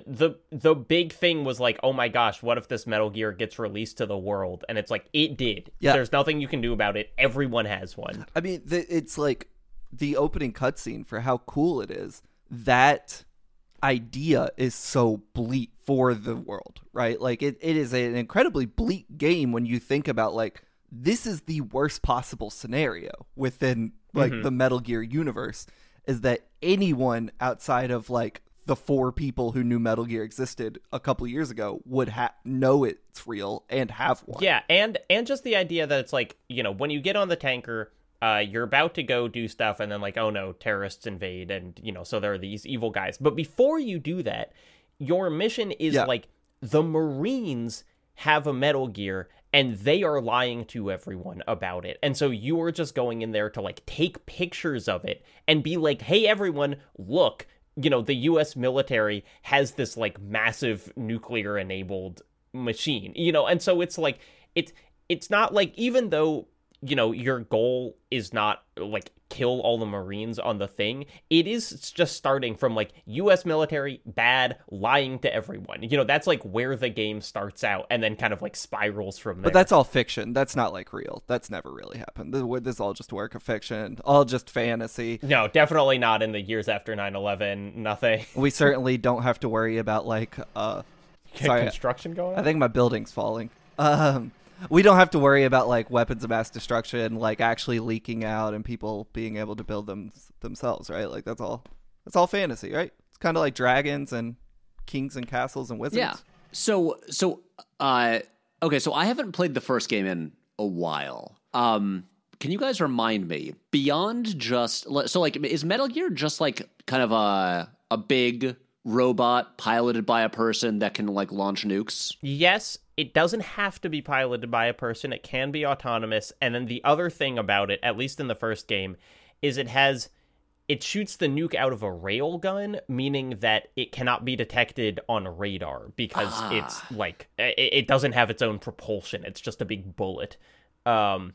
the the big thing was like, oh my gosh, what if this Metal Gear gets released to the world? And it's like it did. Yeah. There's nothing you can do about it. Everyone has one. I mean, it's like the opening cutscene for how cool it is. That idea is so bleak for the world, right? Like it, it is an incredibly bleak game when you think about like this is the worst possible scenario within like mm-hmm. the Metal Gear universe is that anyone outside of like the four people who knew Metal Gear existed a couple years ago would ha- know it's real and have one. Yeah, and and just the idea that it's like you know when you get on the tanker, uh, you're about to go do stuff, and then like oh no, terrorists invade, and you know so there are these evil guys. But before you do that, your mission is Yeah. like the Marines have a Metal Gear. And they are lying to everyone about it. And so you are just going in there to like take pictures of it and be like, hey, everyone, look, you know, the US military has this like massive nuclear enabled machine you know and so it's like it's it's not like even though you know your goal is not like kill all the marines on the thing it is just starting from like us military bad lying to everyone you know that's like where the game starts out and then kind of like spirals from there But that's all fiction. That's not like real. That's never really happened. This, is all just work of fiction, all just fantasy. no definitely not in the years after 9-11 nothing [LAUGHS] We certainly don't have to worry about like uh sorry, construction going on I think my building's falling. Um we don't have to worry about like weapons of mass destruction like actually leaking out and people being able to build them themselves, right? Like that's all that's all fantasy, right? It's kind of like dragons and kings and castles and wizards. Yeah. So so uh okay, so I haven't played the first game in a while. Um can you guys remind me beyond just so like is Metal Gear just like kind of a a big robot piloted by a person that can like launch nukes? yes, it doesn't have to be piloted by a person. It can be autonomous. And then the other thing about it, at least in the first game, is it has it shoots the nuke out of a rail gun, meaning that it cannot be detected on radar because Ah. it's like it, it doesn't have its own propulsion. It's just a big bullet. Um,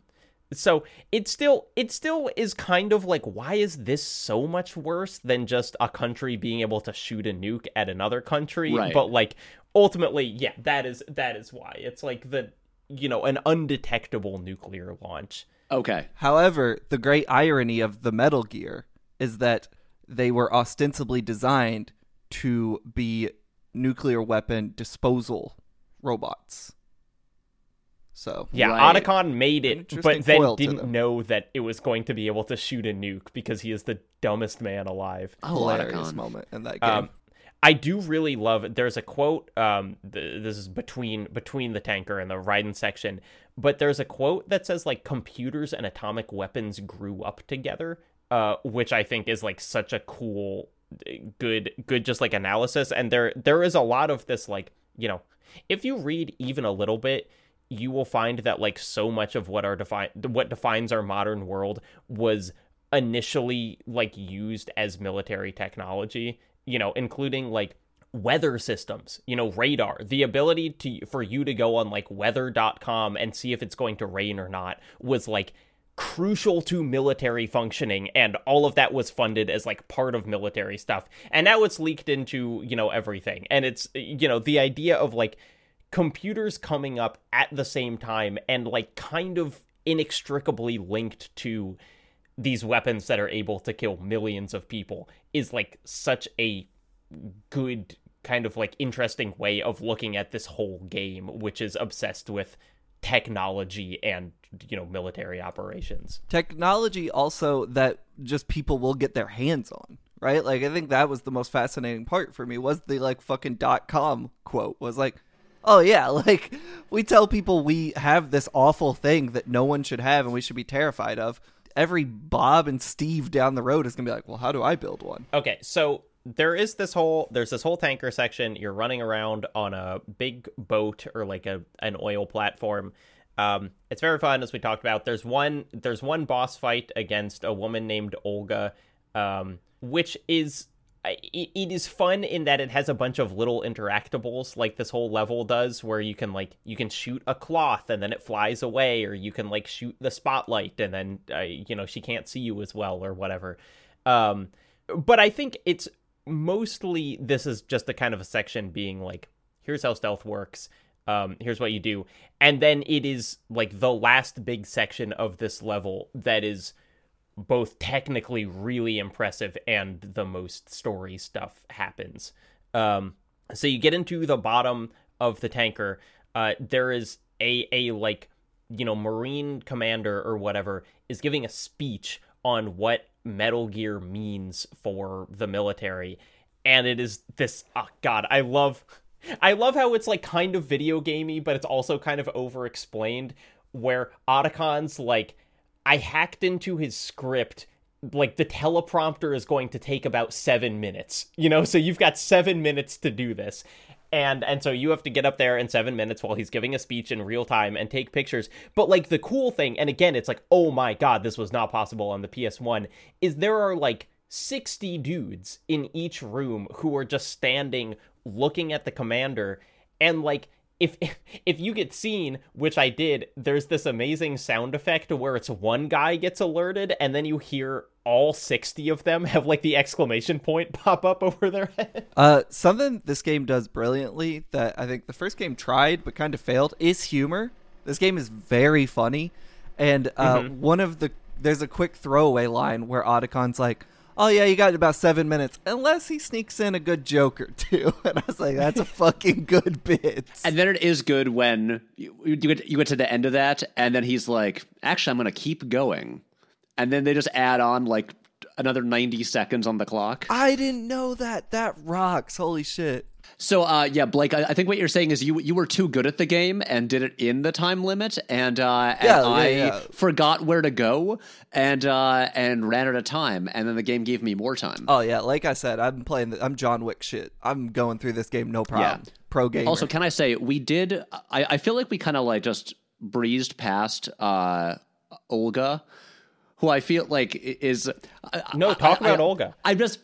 so it still it still is kind of like why is this so much worse than just a country being able to shoot a nuke at another country? Right. But like ultimately, yeah, that is that is why it's like the you know an undetectable nuclear launch. Okay. However, the great irony of the Metal Gear is that they were ostensibly designed to be nuclear weapon disposal robots. So, Yeah, Right. Otacon made it, but then didn't know that it was going to be able to shoot a nuke because he is the dumbest man alive. Oh, hilarious Otacon. moment in that game. Um, I do really love. There's a quote. Um, th- this is between between the tanker and the Raiden section, but there's a quote that says like computers and atomic weapons grew up together, uh, which I think is like such a cool, good, good just like analysis. And there there is a lot of this like you know, if you read even a little bit, you will find that like so much of what our define what defines our modern world was initially like used as military technology you know including like weather systems you know radar the ability to for you to go on like weather.com and see if it's going to rain or not was like crucial to military functioning and all of that was funded as like part of military stuff and now it's leaked into you know everything and it's you know the idea of like computers coming up at the same time and like kind of inextricably linked to these weapons that are able to kill millions of people is like such a good kind of like interesting way of looking at this whole game which is obsessed with technology and you know military operations. Technology also that just people will get their hands on right? Like i think that was the most fascinating part for me was the like fucking dot com quote was like oh yeah [LAUGHS] like we tell people we have this awful thing that no one should have and we should be terrified of every bob and steve down the road is gonna be like well how do i build one Okay, so there is this whole there's this whole tanker section. You're running around on a big boat or like a an oil platform. Um, it's very fun as we talked about. There's one there's one boss fight against a woman named Olga, um, which is it, it is fun in that it has a bunch of little interactables like this whole level does where you can like you can shoot a cloth and then it flies away or you can like shoot the spotlight and then uh, you know she can't see you as well or whatever. Um but i think it's mostly this is just a kind of a section being like here's how stealth works um here's what you do. And then it is like the last big section of this level that is both technically really impressive and the most story stuff happens. Um, so you get into the bottom of the tanker. Uh, there is a a like you know marine commander or whatever is giving a speech on what Metal Gear means for the military, and it is this. Oh God, I love. I love how it's like kind of video gamey, but it's also kind of over explained. Where Otacon's like, I hacked into his script. Like the teleprompter is going to take about seven minutes, you know. So you've got seven minutes to do this, and and so you have to get up there in seven minutes while he's giving a speech in real time and take pictures. But like the cool thing, and again, it's like, oh my god, this was not possible on the PS1. Is there are like 60 dudes in each room who are just standing looking at the commander and like if [LAUGHS] if you get seen which i did there's this amazing sound effect where it's one guy gets alerted and then you hear all 60 of them have like the exclamation point [LAUGHS] pop up over their head. Uh, something this game does brilliantly that I think the first game tried but kind of failed is humor. This game is very funny, and uh, one of the there's a quick throwaway line where Otacon's like, "Oh yeah, you got about seven minutes, unless he sneaks in a good joke or two. [LAUGHS] And I was like, "That's a fucking good bit." And then it is good when you, you get you get to the end of that, and then he's like, "Actually, I'm going to keep going," and then they just add on like another 90 seconds on the clock. I didn't know that. That rocks. Holy shit. So, uh, yeah, Blake, I, I think what you're saying is you you were too good at the game and did it in the time limit, and uh, and Yeah, yeah, I yeah. forgot where to go and uh, and ran out of time, and then the game gave me more time. Oh yeah, like I said, I'm playing. The, I'm John Wick shit. I'm going through this game no problem. Yeah. Pro game. Also, can I say we did? I, I feel like we kind of like just breezed past uh, Olga, who I feel like is no talk about Olga. I'm just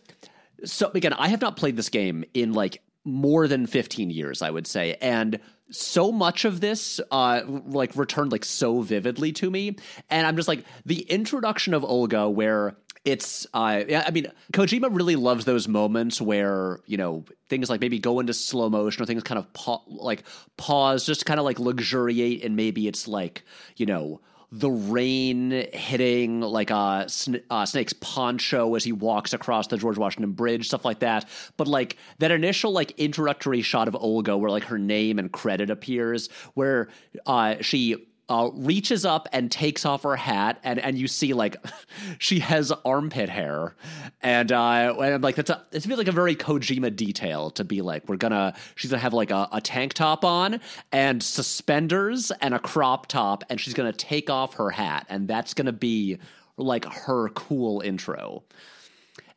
so again, I have not played this game in like more than 15 years, I would say, and so much of this uh like returned like so vividly to me. And i'm just like the introduction of olga where it's uh I mean Kojima really loves those moments where you know things like maybe go into slow motion or things kind of pa- like pause just kind of like luxuriate and maybe it's like you know the rain hitting like a Sn- Snake's poncho as he walks across the George Washington Bridge, stuff like that. But like that initial like introductory shot of Olga, where like her name and credit appears, where uh, she uh, reaches up and takes off her hat, and and you see like [LAUGHS] she has armpit hair, and uh, and like that's a it feels like a very Kojima detail to be like we're gonna she's gonna have like a, a tank top on and suspenders and a crop top, and she's gonna take off her hat, and that's gonna be like her cool intro,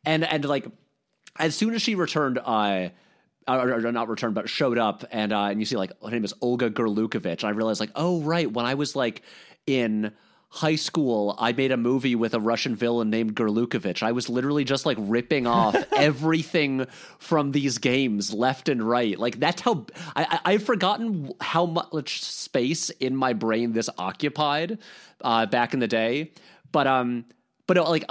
and and like as soon as she returned, uh or, not returned, but showed up, and uh, and you see like her name is Olga Gurlukovich. and I realized like, oh right, when I was like in high school, I made a movie with a Russian villain named Gurlukovich. I was literally just like ripping off [LAUGHS] everything from these games left and right. Like that's how I, I have forgotten how much space in my brain this occupied uh, back in the day. But um, but uh, like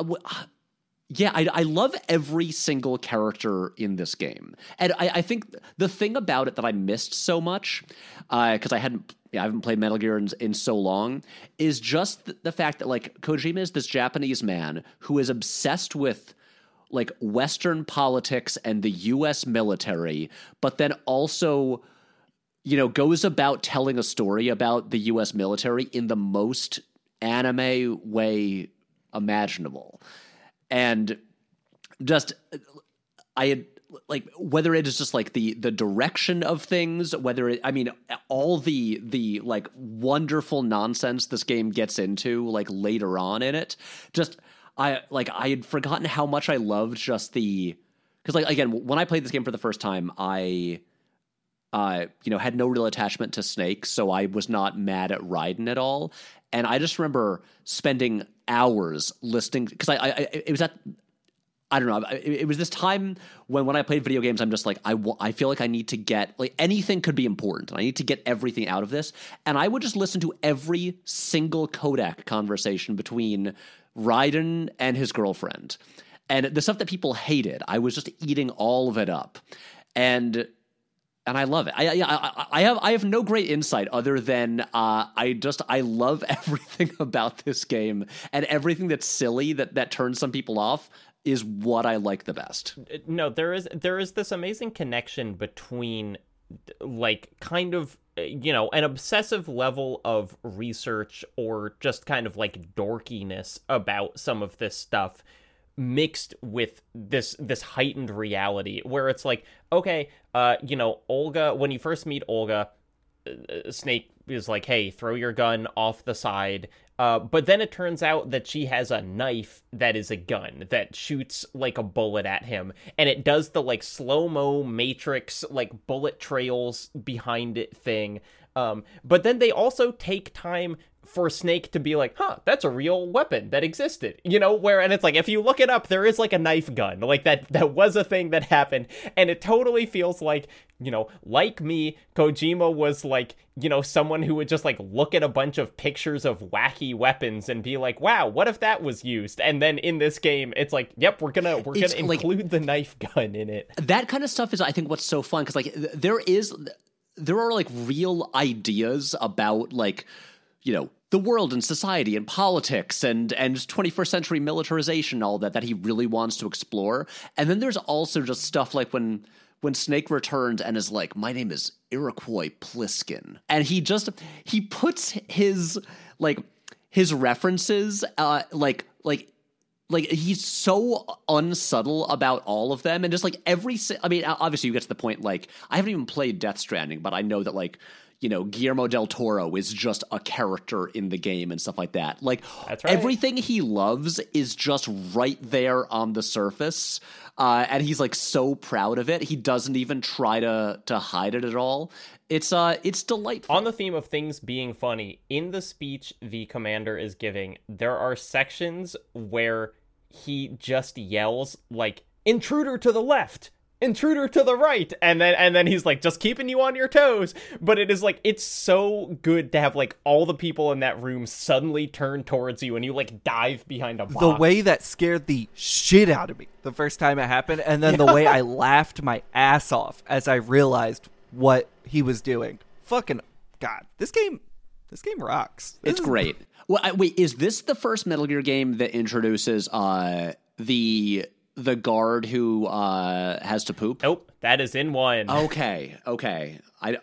yeah, I, I love every single character in this game, and I, I think the thing about it that I missed so much, because uh, I hadn't, I haven't played Metal Gear in, in so long, is just the, the fact that like Kojima is this Japanese man who is obsessed with like Western politics and the U.S. military, but then also, you know, goes about telling a story about the U.S. military in the most anime way imaginable and just I had like whether it is just like the the direction of things whether it i mean all the the like wonderful nonsense this game gets into like later on in it just i like i had forgotten how much i loved just the because like again when i played this game for the first time i uh you know had no real attachment to snake so i was not mad at raiden at all and i just remember spending hours listening because I, I, it was at I don't know. It, was this time when when I played video games, I'm just like I I feel like I need to get like anything could be important. I need to get everything out of this, and I would just listen to every single codec conversation between Raiden and his girlfriend, and the stuff that people hated. I was just eating all of it up, and and I love it. I, I, I have I have no great insight other than uh, I just I love [LAUGHS] everything about this game and everything that's silly that that turns some people off is what I like the best. No, there is there is this amazing connection between like kind of you know an obsessive level of research or just kind of like dorkiness about some of this stuff mixed with this this heightened reality where it's like okay uh you know olga when you first meet olga uh, snake is like hey throw your gun off the side. Uh, but then it turns out that she has a knife that is a gun that shoots like a bullet at him. And it does the like slow-mo matrix like bullet trails behind it thing. Um, but then they also take time for Snake to be like, huh, that's a real weapon that existed, you know, where, and it's like, if you look it up, there is like a knife gun, like that, that was a thing that happened. And it totally feels like, you know, like me, Kojima was like, you know, someone who would just like look at a bunch of pictures of wacky weapons and be like, wow, what if that was used? And then in this game, it's like, yep, we're gonna, we're it's gonna include the knife [LAUGHS] gun in it. That kind of stuff is, I think, what's so fun. Cause like, there is, there are like real ideas about like, you know, the world and society and politics and and 21st century militarization all that that he really wants to explore. And then there's also just stuff like when when snake returns and is like my name is iroquois pliskin. And he just he puts his like his references uh like like like he's so unsubtle about all of them. And just like every i mean obviously you get to the point like i haven't even played death stranding but i know that like you know, Guillermo del Toro is just a character in the game and stuff like that. Like right. everything he loves is just right there on the surface. Uh, and he's like so proud of it. He doesn't even try to to hide it at all. It's uh it's delightful. On the theme of things being funny, in the speech the commander is giving, there are sections where he just yells like intruder to the left intruder to the right and then and then he's like just keeping you on your toes but it is like it's so good to have like all the people in that room suddenly turn towards you and you like dive behind a box. the way that scared the shit out of me the first time it happened, and then the way I [LAUGHS] laughed my ass off as I realized what he was doing. Fucking god, this game, this game rocks. This It's is- great. [LAUGHS] Well, I, wait, is this the first Metal Gear game that introduces uh the the guard who uh has to poop? nope that is in one Okay, okay. I,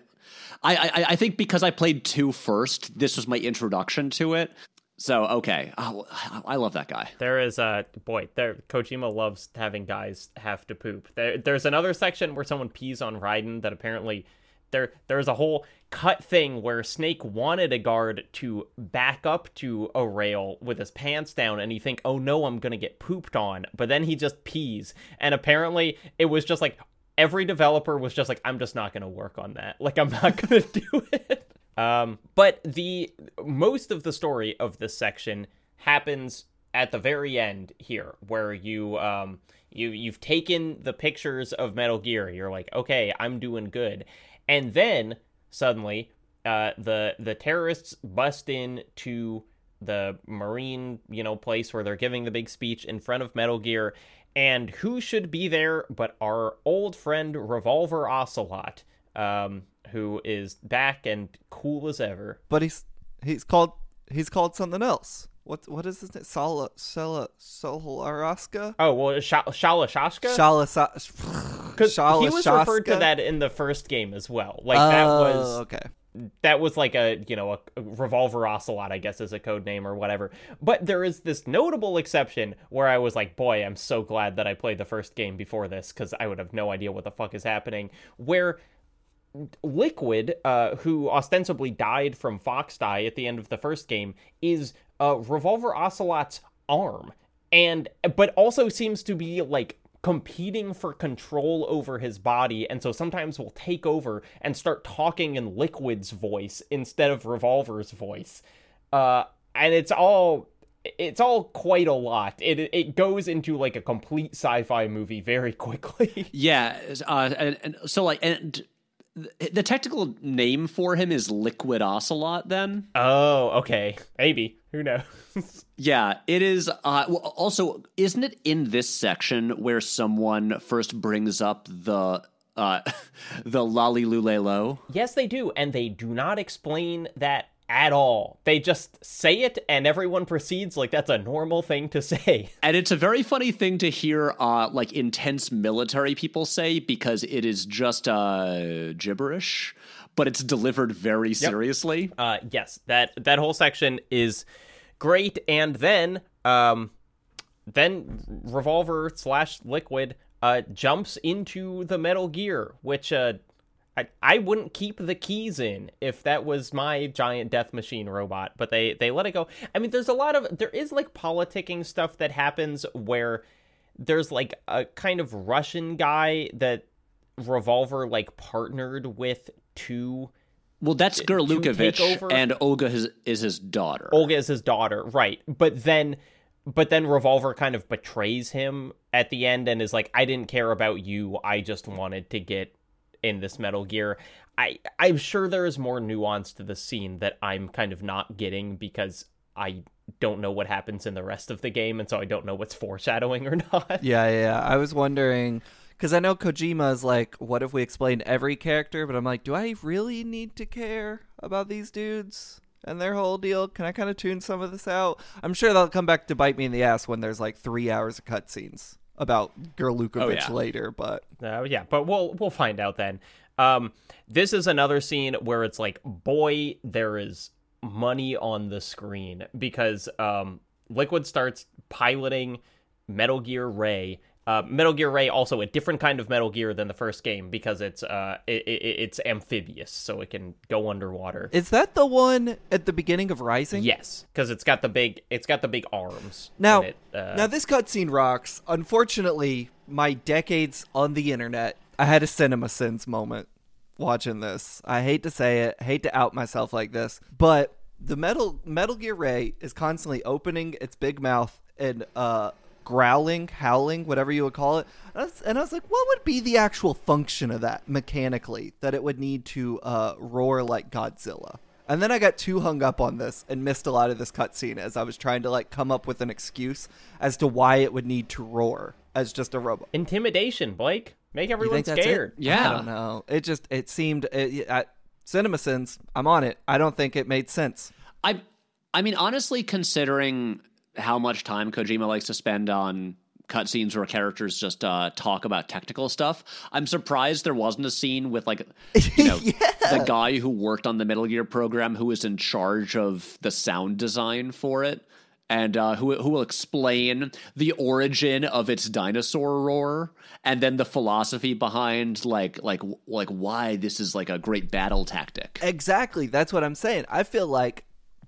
I, I, I think because I played two first, this was my introduction to it. So okay, oh, I love that guy. There is a boy. There, Kojima loves having guys have to poop. There, there's another section where someone pees on Raiden that apparently there there's a whole cut thing where Snake wanted a guard to back up to a rail with his pants down, and you think, oh no, I'm gonna get pooped on, but then he just pees, and apparently it was just like every developer was just like, I'm just not gonna work on that. Like I'm not [LAUGHS] gonna do it. Um, but the most of the story of this section happens at the very end here, where you um you you've taken the pictures of Metal Gear. You're like, okay, I'm doing good, and then suddenly, uh, the the terrorists bust in to the marine you know place where they're giving the big speech in front of Metal Gear. And who should be there but our old friend Revolver Ocelot, um, who is back and cool as ever. but he's he's called he's called something else. What what is his name? Sala Sala Solaraska? Oh well, Sh- Shalashaska, Shala because [SIGHS] he was referred to that in the first game as well. Like that Oh, was okay. that was like a you know a, a revolver ocelot i guess is a code name or whatever but there is this notable exception where i was like boy i'm so glad that i played the first game before this because i would have no idea what the fuck is happening where liquid uh, who ostensibly died from fox die at the end of the first game is uh, revolver ocelot's arm. And but also seems to be like competing for control over his body. And so sometimes will take over and start talking in liquid's voice instead of revolver's voice. Uh and it's all it's all quite a lot. It it goes into like a complete sci-fi movie very [LAUGHS] quickly. Yeah, uh, and, and so like and the technical name for him is Liquid Ocelot. Then oh okay maybe who knows [LAUGHS] yeah, it is. Uh, well, also, isn't it in this section where someone first brings up the uh, [LAUGHS] the La-Li-Lu-Le-Lo? yes they do and they do not explain that at all. They just say it and everyone proceeds like that's a normal thing to [LAUGHS] say. And it's a very funny thing to hear, uh, like intense military people say because it is just uh, gibberish, but it's delivered very seriously. uh yes that that whole section is great. And then um then revolver slash liquid uh jumps into the metal gear which uh I, I wouldn't keep the keys in if that was my giant death machine robot, but they they let it go. I mean, there's a lot of there is like politicking stuff that happens where there's like a kind of Russian guy that Revolver like partnered with to Well, that's Gurlukovich, and Olga is, is his daughter. Olga is his daughter, right? But then, but then Revolver kind of betrays him at the end and is like, "I didn't care about you. I just wanted to get in this Metal Gear." I I'm sure there is more nuance to the scene that I'm kind of not getting because I don't know what happens in the rest of the game, and so I don't know what's [LAUGHS] foreshadowing or not. Yeah, yeah. yeah. I was wondering because I know Kojima is like, what if we explain every character? But I'm like, do I really need to care about these dudes and their whole deal? Can I kind of tune some of this out? I'm sure they'll come back to bite me in the ass when there's like three hours of cutscenes about Gurlukovich yeah. later. But Uh, yeah, but we'll we'll find out then. Um, this is another scene where it's like, boy, there is money on the screen because um, Liquid starts piloting Metal Gear Ray, Uh, Metal Gear Ray also a different kind of Metal Gear than the first game because it's uh it, it, it's amphibious, so it can go underwater. Is that the one at the beginning of Rising? Yes, because it's got the big it's got the big arms. Now, it, uh, now this cutscene rocks. Unfortunately, my decades on the internet, I had a cinema sins moment watching this. I hate to say it, hate to out myself like this, but the Metal Metal Gear Ray is constantly opening its big mouth and uh growling, howling, whatever you would call it. And I was, and I was like, what would be the actual function of that mechanically that it would need to uh, roar like Godzilla? And then I got too hung up on this and missed a lot of this cutscene as I was trying to like come up with an excuse as to why it would need to roar as just a robot. intimidation, Blake. Make You everyone think that's it? scared. Yeah. I don't know. It just it seemed it, I, CinemaSins. I'm on it. I don't think it made sense. I I mean honestly considering how much time Kojima likes to spend on cutscenes where characters just uh, talk about technical stuff, I'm surprised there wasn't a scene with like [LAUGHS] you know the guy who worked on the Metal Gear program who was in charge of the sound design for it. And uh, who who will explain the origin of its dinosaur roar, and then the philosophy behind like like like why this is like a great battle tactic. Exactly. That's what I'm saying. I feel like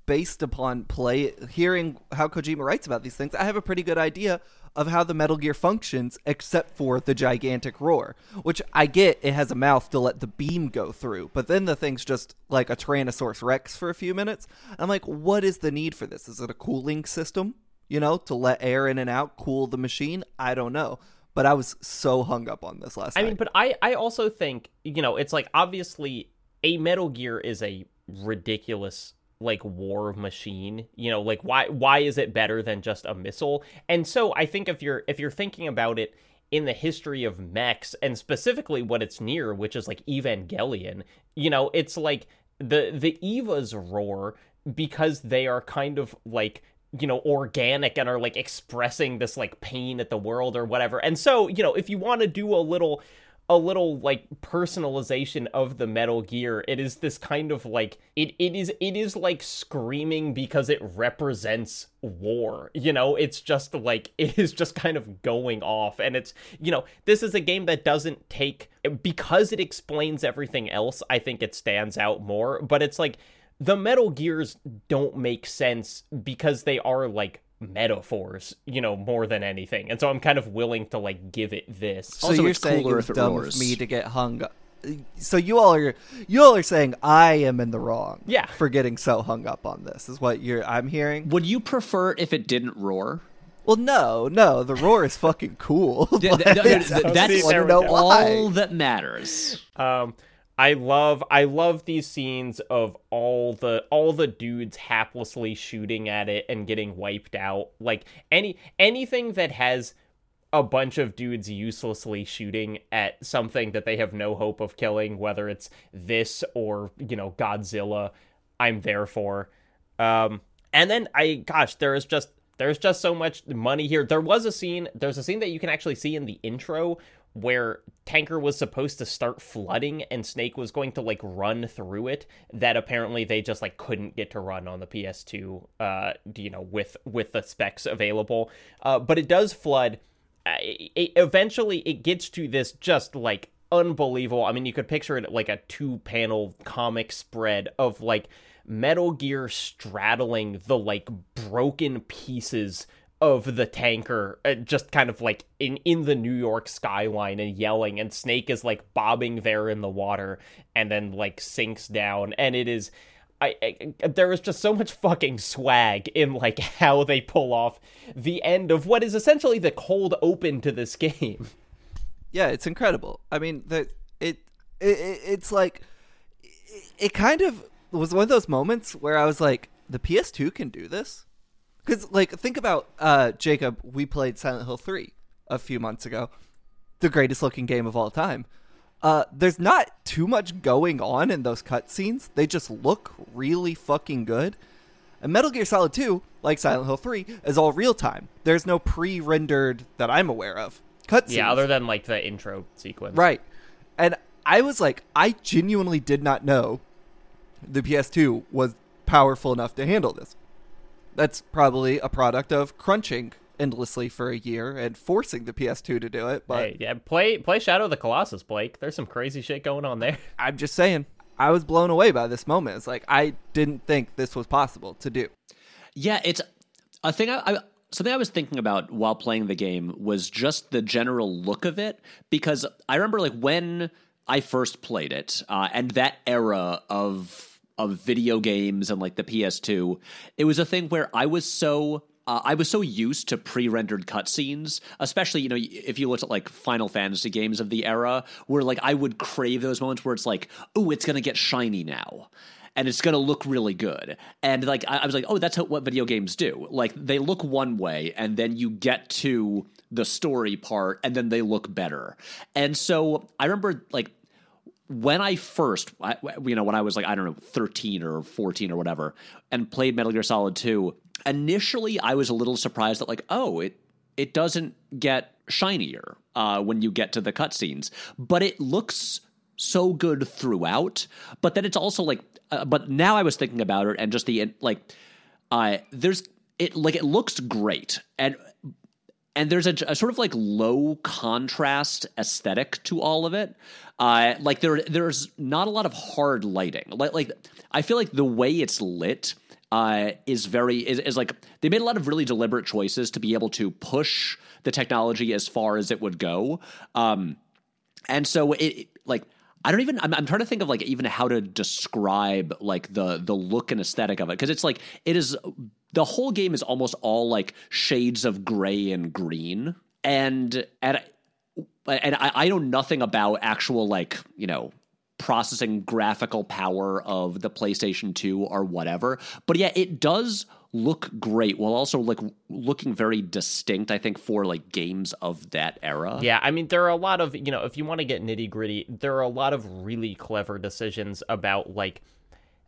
based upon play hearing how Kojima writes about these things, I have a pretty good idea of how the Metal Gear functions except for the gigantic roar, which I get it has a mouth to let the beam go through, but then the thing's just like a Tyrannosaurus Rex for a few minutes. I'm like, what is the need for this? Is it a cooling system, you know, to let air in and out, cool the machine? I don't know. But I was so hung up on this last I night. mean, but I I also think you know it's like obviously a Metal Gear is a ridiculous like war machine you know like why why is it better than just a missile? And so i think if you're if you're thinking about it in the history of mechs and specifically what it's near which is like evangelion you know it's like the the evas roar because they are kind of like you know organic and are like expressing this like pain at the world or whatever. And so you know if you want to do a little a little like personalization of the metal gear. It is this kind of like it, it is it is like screaming because it represents war you know? It's just like [LAUGHS] it is just kind of going off. And it's you know this is a game that doesn't take because it explains everything else i think it stands out more. But it's like the metal gears don't make sense because they are like metaphors you know more than anything and so i'm kind of willing to like give it this So Also, you're it's saying cooler it was if it dumb roars. me to get hung up. So you all are you all are saying I am in the wrong. Yeah. For getting so hung up on this is what you're I'm hearing. Would you prefer if it didn't roar? Well, no, no, the roar is fucking cool. [LAUGHS] Th- but [LAUGHS] th- th- I th- that's wanna there we know all that matters. Um, I love I love these scenes of all the all the dudes haplessly shooting at it and getting wiped out. Like any anything that has a bunch of dudes uselessly shooting at something that they have no hope of killing, whether it's this or you know Godzilla, I'm there for. Um, and then I gosh, there is just there's just so much money here. There was a scene. There's a scene that you can actually see in the intro where Tanker was supposed to start flooding and Snake was going to like run through it that apparently they just like couldn't get to run on the PS2 uh you know with with the specs available. Uh but it does flood. It, eventually it gets to this just like unbelievable I mean you could picture it like a two panel comic spread of like Metal Gear straddling the like broken pieces of the tanker uh, just kind of like in in the New York skyline and yelling and Snake is like bobbing there in the water and then like sinks down and it is I, I there is just so much fucking swag in like [LAUGHS] how they pull off the end of what is essentially the cold open to this [LAUGHS] game. Yeah, it's incredible. I mean, the it, it it- it's like it, it kind of was one of those moments where I was like, the PS2 can do this. Because like, think about uh, Jacob. We played Silent Hill three a few months ago, the greatest looking game of all time. Uh, there's not too much going on in those cutscenes. They just look really fucking good. And Metal Gear Solid 2, like Silent Hill 3, is all real time. There's no pre rendered that I'm aware of. Cutscenes. Yeah, other than like the intro sequence. Right. And I was like, I genuinely did not know the PS2 was powerful enough to handle this. That's probably a product of crunching endlessly for a year and forcing the PS2 to do it. But Hey, yeah, play play Shadow of the Colossus, Blake. There's some crazy shit going on there. [LAUGHS] I'm just saying, I was blown away by this moment. It's like I didn't think this was possible to do. Yeah, it's a thing. I, I something I was thinking about while playing the game was just the general look of it because I remember like when I first played it uh, and that era of of video games and like the PS2, it was a thing where I was so uh, I was so used to pre-rendered cutscenes, especially you know if you looked at like Final Fantasy games of the era, where like I would crave those moments where it's like, oh, it's gonna get shiny now, and it's gonna look really good, and like I, I was like, oh, that's how, what video games do. Like they look one way, and then you get to the story part, and then they look better. And so I remember like when I first, you know, when I was like, I don't know, 13 or 14 or whatever, and played Metal Gear Solid 2, initially I was a little surprised that, like, oh, it, it doesn't get shinier uh, when you get to the cutscenes, but it looks so good throughout. But then it's also like, uh, but now I was thinking about it and just the, like, uh, there's, it, like, it looks great. And, and there's a, a, sort of like low contrast aesthetic to all of it. Uh, like there, there's not a lot of hard lighting. Like, like I feel like the way it's lit uh, is very is, is like they made a lot of really deliberate choices to be able to push the technology as far as it would go. Um, and so it like I don't even. I'm, I'm, trying to think of like even how to describe like the the look and aesthetic of it because it's like it is the whole game is almost all like shades of gray and green and and and I, I know nothing about actual like you know processing graphical power of the PlayStation 2 or whatever. But yeah, it does look great while also like looking very distinct i think for like games of that era yeah i mean there are a lot of you know if you want to get nitty gritty there are a lot of really clever decisions about like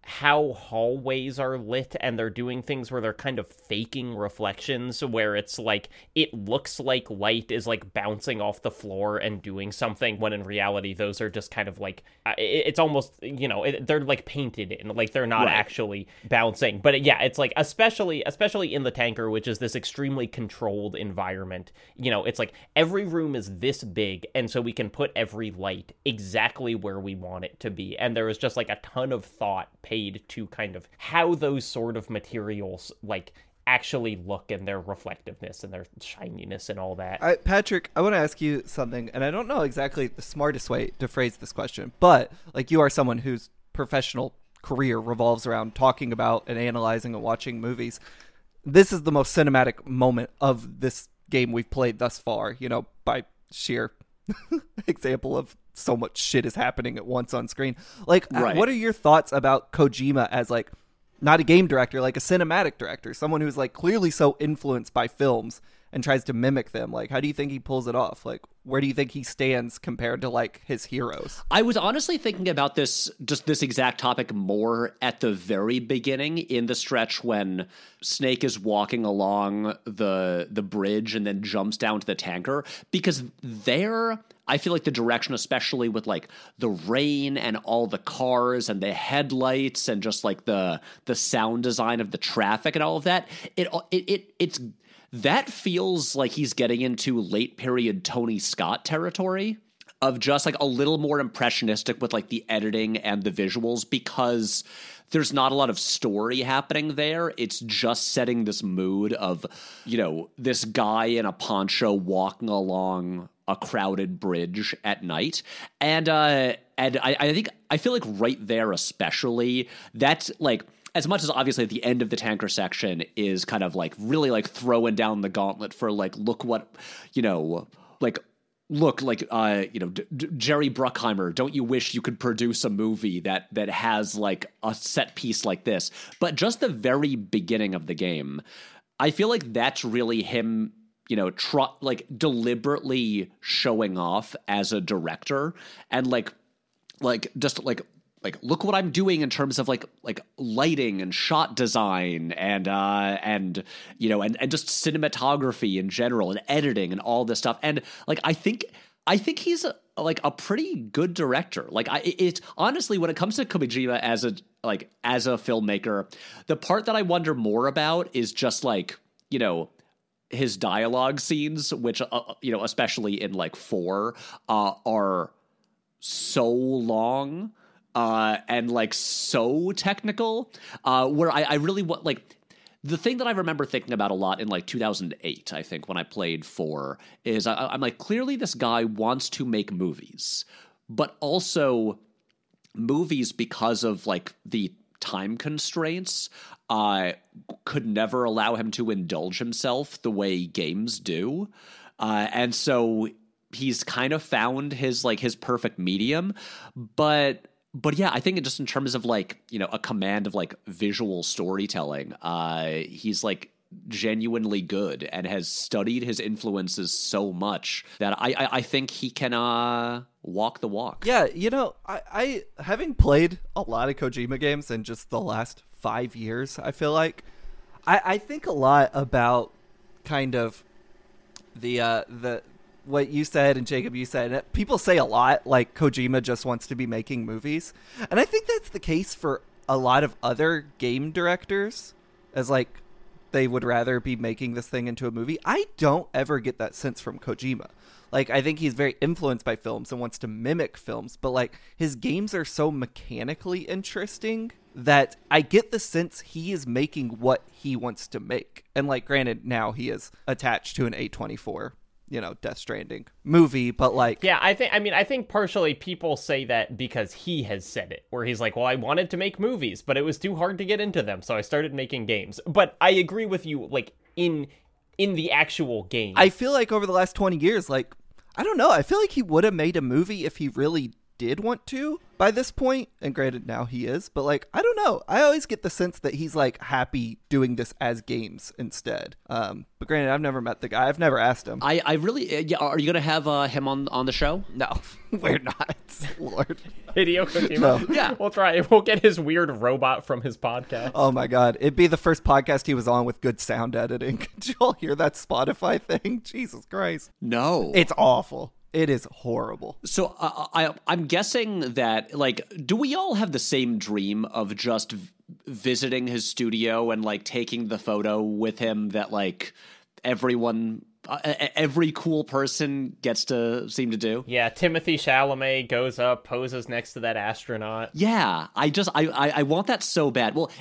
how hallways are lit and they're doing things where they're kind of faking reflections where it's like it looks like light is like bouncing off the floor and doing something when in reality those are just kind of like uh, it's almost you know they're like painted in like they're not right. actually bouncing but yeah it's like especially especially in the tanker which is this extremely controlled environment you know it's like every room is this big and so we can put every light exactly where we want it to be and there is just like a ton of thought paid paid to kind of how those sort of materials like actually look and their reflectiveness and their shininess and all that. Patrick, I want to ask you something, and I don't know exactly the smartest way to phrase this question, but like you are someone whose professional career revolves around talking about and analyzing and watching movies. This is the most cinematic moment of this game we've played thus far, you know, by sheer [LAUGHS] example of so much shit is happening at once on screen. Like, uh, right. what are your thoughts about Kojima as like not a game director, like a cinematic director, someone who's like clearly so influenced by films and tries to mimic them. Like, how do you think he pulls it off? Like, where do you think he stands compared to like his heroes? I was honestly thinking about this, just this exact topic more at the very beginning in the stretch when Snake is walking along the the bridge and then jumps down to the tanker because there. I feel like the direction, especially with like the rain and all the cars and the headlights and just like the the sound design of the traffic and all of that, it it, it it's that feels like he's getting into late period Tony Scott territory of just like a little more impressionistic with like the editing and the visuals because there's not a lot of story happening there. It's just setting this mood of, you know, this guy in a poncho walking along a crowded bridge at night. And uh and I, I think I feel like right there especially, that's like as much as obviously the end of the tanker section is kind of like really like throwing down the gauntlet for like look what you know like look like uh you know D- D- Jerry Bruckheimer don't you wish you could produce a movie that that has like a set piece like this? But just the very beginning of the game I feel like that's really him you know tr- like deliberately showing off as a director and like like just like like look what I'm doing in terms of like like lighting and shot design and uh and you know and and just cinematography in general and editing and all this stuff and like I think I think he's a, like a pretty good director. Like I it honestly when it comes to Kojima as a like as a filmmaker, the part that I wonder more about is just like, you know, his dialogue scenes, which uh, you know, especially in like four, uh, are so long uh, and like so technical. Uh, where I, I really want like the thing that I remember thinking about a lot in like 2008, I think, when I played four, is I, I'm like, clearly this guy wants to make movies, but also movies because of like the time constraints uh, could never allow him to indulge himself the way games do. Uh, and so he's kind of found his like his perfect medium, but but yeah, I think just in terms of like you know a command of like visual storytelling, uh, he's like genuinely good and has studied his influences so much that I I, I think he can uh walk the walk. Yeah, you know, I, I having played a lot of Kojima games in just the last five years, I feel like I, I think a lot about kind of the uh the what you said and Jacob you said. People say a lot like Kojima just wants to be making movies, and I think that's the case for a lot of other game directors, as like they would rather be making this thing into a movie. I don't ever get that sense from Kojima. Like I think he's very influenced by films and wants to mimic films, but like his games are so mechanically interesting that I get the sense he is making what he wants to make. And like granted now he is attached to an A24 you know Death Stranding movie, but like yeah, I think I mean I think partially people say that because he has said it, where he's like, well, I wanted to make movies, but it was too hard to get into them, so I started making games. But I agree with you, like in in the actual game, I feel like over the last twenty years, like I don't know, I feel like he would have made a movie if he really did want to by this point, and granted now he is, but like I don't know. I always get the sense that he's like happy doing this as games instead. Um, but granted, I've never met the guy. I've never asked him. I, I really uh, yeah. Are you gonna have uh, him on on the show? No, [LAUGHS] we're not. [LAUGHS] Lord, Hideo Kojima. No. Yeah, we'll try. We'll get his weird robot from his podcast. oh my god, it'd be the first podcast he was on with good sound editing. [LAUGHS] Did you all hear that Spotify thing? Jesus Christ, No, it's awful. It is horrible. So uh, I I'm guessing that like do we all have the same dream of just v- visiting his studio and like taking the photo with him that like everyone uh, every cool person gets to seem to do? Yeah, Timothée Chalamet goes up, poses next to that astronaut. Yeah, I just I, I I want that so bad. Well,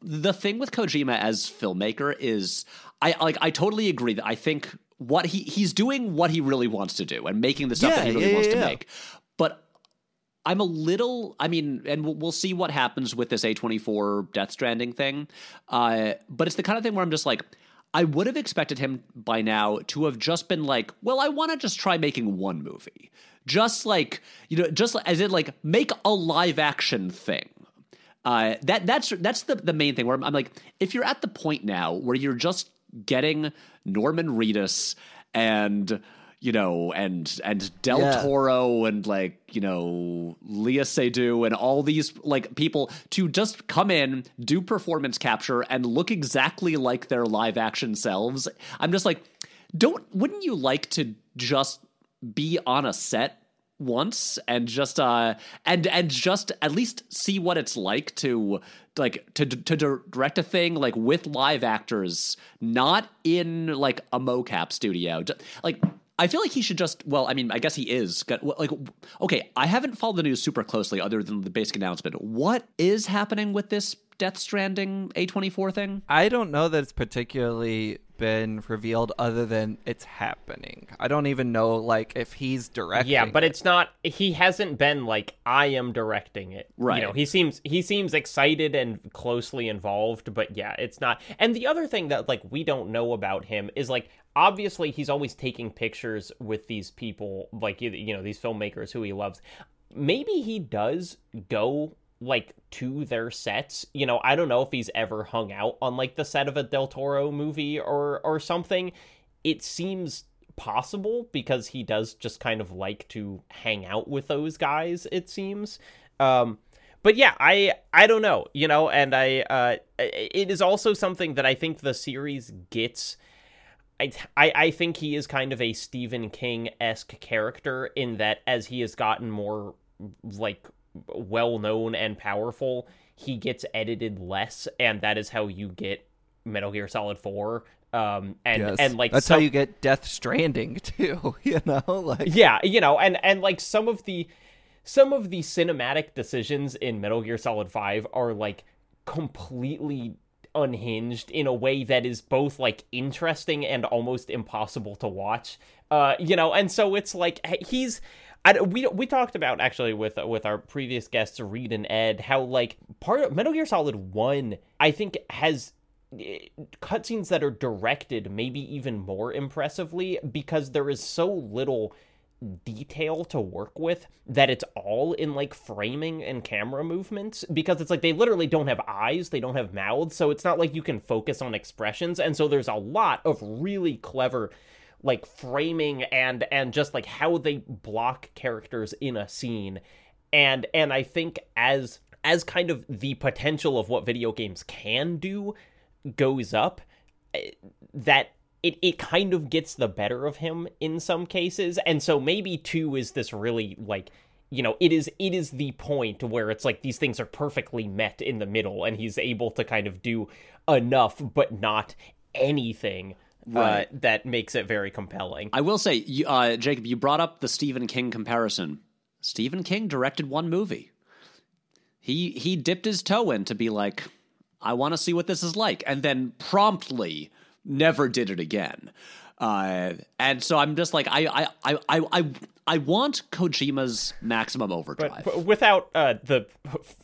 the thing with Kojima as filmmaker is I like I totally agree that I think what he he's doing what he really wants to do and making the stuff Yeah, that he really yeah, wants yeah, to make. But I'm a little, I mean, and we'll, we'll see what happens with this A24 Death Stranding thing. Uh, but it's the kind of thing where I'm just like, I would have expected him by now to have just been like, well, I want to just try making one movie. Just like, you know, just as in like make a live action thing. Uh, that that's that's the the main thing where I'm, I'm like, if you're at the point now where you're just getting Norman Reedus and you know and and Del Yeah. Toro and like you know Léa Seydoux and all these like people to just come in, do performance capture, and look exactly like their live action selves. I'm just like, don't wouldn't you like to just be on a set once and just uh and and just at least see what it's like to like to to direct a thing like with live actors not in like a mocap studio. Like I feel like he should just well I mean I guess he is like okay I haven't followed the news super closely other than the basic announcement. What is happening with this Death Stranding A24 thing? I don't know that it's particularly been revealed other than it's happening. I don't even know like if he's directing. Yeah, but it. it's not. He hasn't been like I am directing it. Right. You know, he seems he seems excited and closely involved, but yeah, it's not. And the other thing that like we don't know about him is like obviously he's always taking pictures with these people, like you you know these filmmakers who he loves. Maybe he does go like to their sets. You know, I don't know if he's ever hung out on like the set of a Del Toro movie or or something. It seems possible because he does just kind of like to hang out with those guys it seems um but yeah i i don't know you know and i uh it is also something that i think the series gets I, I I think he is kind of a Stephen King esque character in that as he has gotten more like well known and powerful, he gets edited less, and that is how you get Metal Gear Solid 4 Um, and Yes. and like that's some- how you get Death Stranding [LAUGHS] too. [LAUGHS] You know, like yeah you know and and like some of the some of the cinematic decisions in metal gear solid 5 are like completely unhinged in a way that is both like interesting and almost impossible to watch uh you know and so it's like he's I, we we talked about actually with with our previous guests Reed and Ed how like part of Metal Gear Solid 1 I think has eh, cutscenes that are directed maybe even more impressively because there is so little detail to work with that it's all in like framing and camera movements because it's like they literally don't have eyes they don't have mouths so it's not like you can focus on expressions and so there's a lot of really clever like framing and and just like how they block characters in a scene. And and i think as as kind of the potential of what video games can do goes up eh, that it, it kind of gets the better of him in some cases. And so maybe two is this really like you know it is it is the point where it's like these things are perfectly met in the middle and he's able to kind of do enough but not anything Right. uh, that makes it very compelling I will say, you- uh, Jacob, you brought up the Stephen King comparison. Stephen King directed one movie. He he dipped his toe in to be like, I want to see what this is like, and then promptly never did it again. Uh, and so I'm just like, I I I I I, I want Kojima's Maximum Overdrive. but without uh, the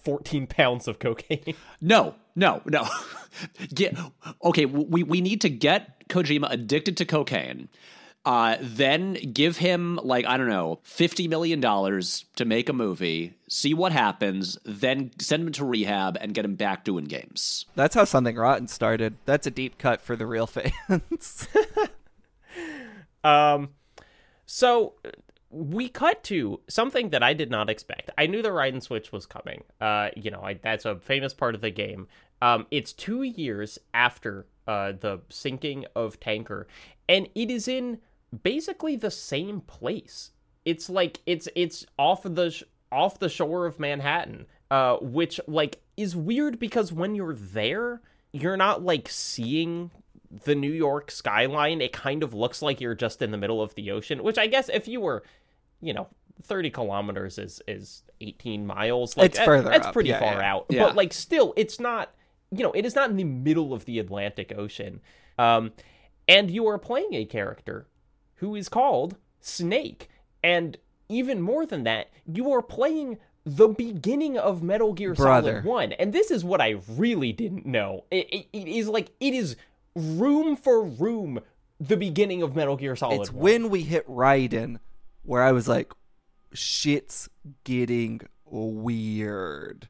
14 pounds of cocaine No, no, no. [LAUGHS] get okay. We we need to get Kojima addicted to cocaine. Uh, then give him like I don't know, fifty million dollars to make a movie. See what happens. Then send him to rehab and get him back doing games. that's how something rotten started. That's a deep cut for the real [LAUGHS] fans. Um, so we cut to something that I did not expect. I knew the Raiden switch was coming. Uh, you know, I, that's a famous part of the game. Um, it's two years after uh the sinking of Tanker, and it is in basically the same place. It's like it's it's off the sh- off the shore of Manhattan, uh, which like is weird because when you're there, you're not like seeing the New York skyline. It kind of looks like you're just in the middle of the ocean, which I guess if you were, you know, 30 kilometers is is 18 miles. Like It's that- further That's up. pretty Yeah, far yeah. out. Yeah. But like still, it's not. You know, it is not in the middle of the Atlantic Ocean. Um, and you are playing a character who is called Snake. And even more than that, you are playing the beginning of Metal Gear Brother. Solid 1. And this is what I really didn't know. It, it, it is like, it is room for room the beginning of Metal Gear Solid it's 1. when we hit Raiden where I was like, shit's getting weird.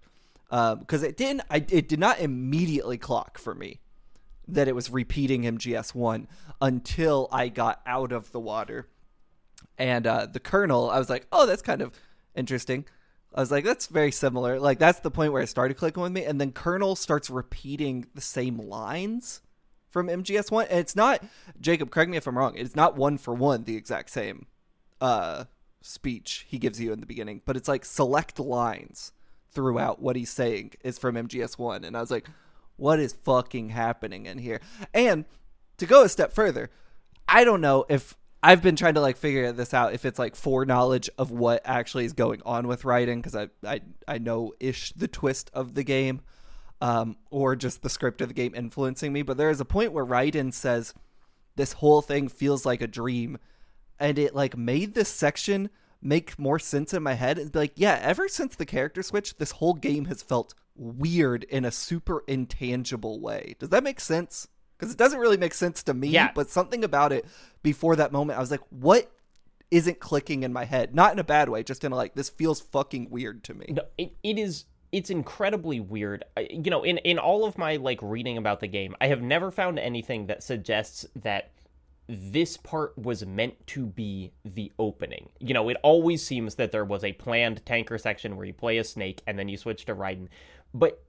Because it didn't, I, it did not immediately clock for me that it was repeating MGS1 until I got out of the water. And uh, the Colonel, I was like, oh, that's kind of interesting. I was like, that's very similar. Like, that's the point where it started clicking with me. And then Colonel starts repeating the same lines from MGS1. And it's not, Jacob, correct me if I'm wrong, it's not one for one the exact same uh, speech he gives you in the beginning, but it's like select lines throughout what he's saying is from MGS1. And I was like, what is fucking happening in here? And to go a step further, I don't know if I've been trying to like figure this out if it's like foreknowledge of what actually is going on with writing because I, I I know ish the twist of the game, um, or just the script of the game influencing me. But there is a point where Raiden says this whole thing feels like a dream, and it like made this section make more sense in my head and be like, yeah, ever since the character switch, this whole game has felt weird in a super intangible way. Does that make sense? Because it doesn't really make sense to me, Yeah. but something about it before that moment, I was like, what isn't clicking in my head? Not in a bad way, just in a like, this feels fucking weird to me. No, it, it is it's incredibly weird. You know, in in all of my like reading about the game, I have never found anything that suggests that this part was meant to be the opening. You know, it always seems that there was a planned tanker section where you play a snake and then you switch to Raiden. But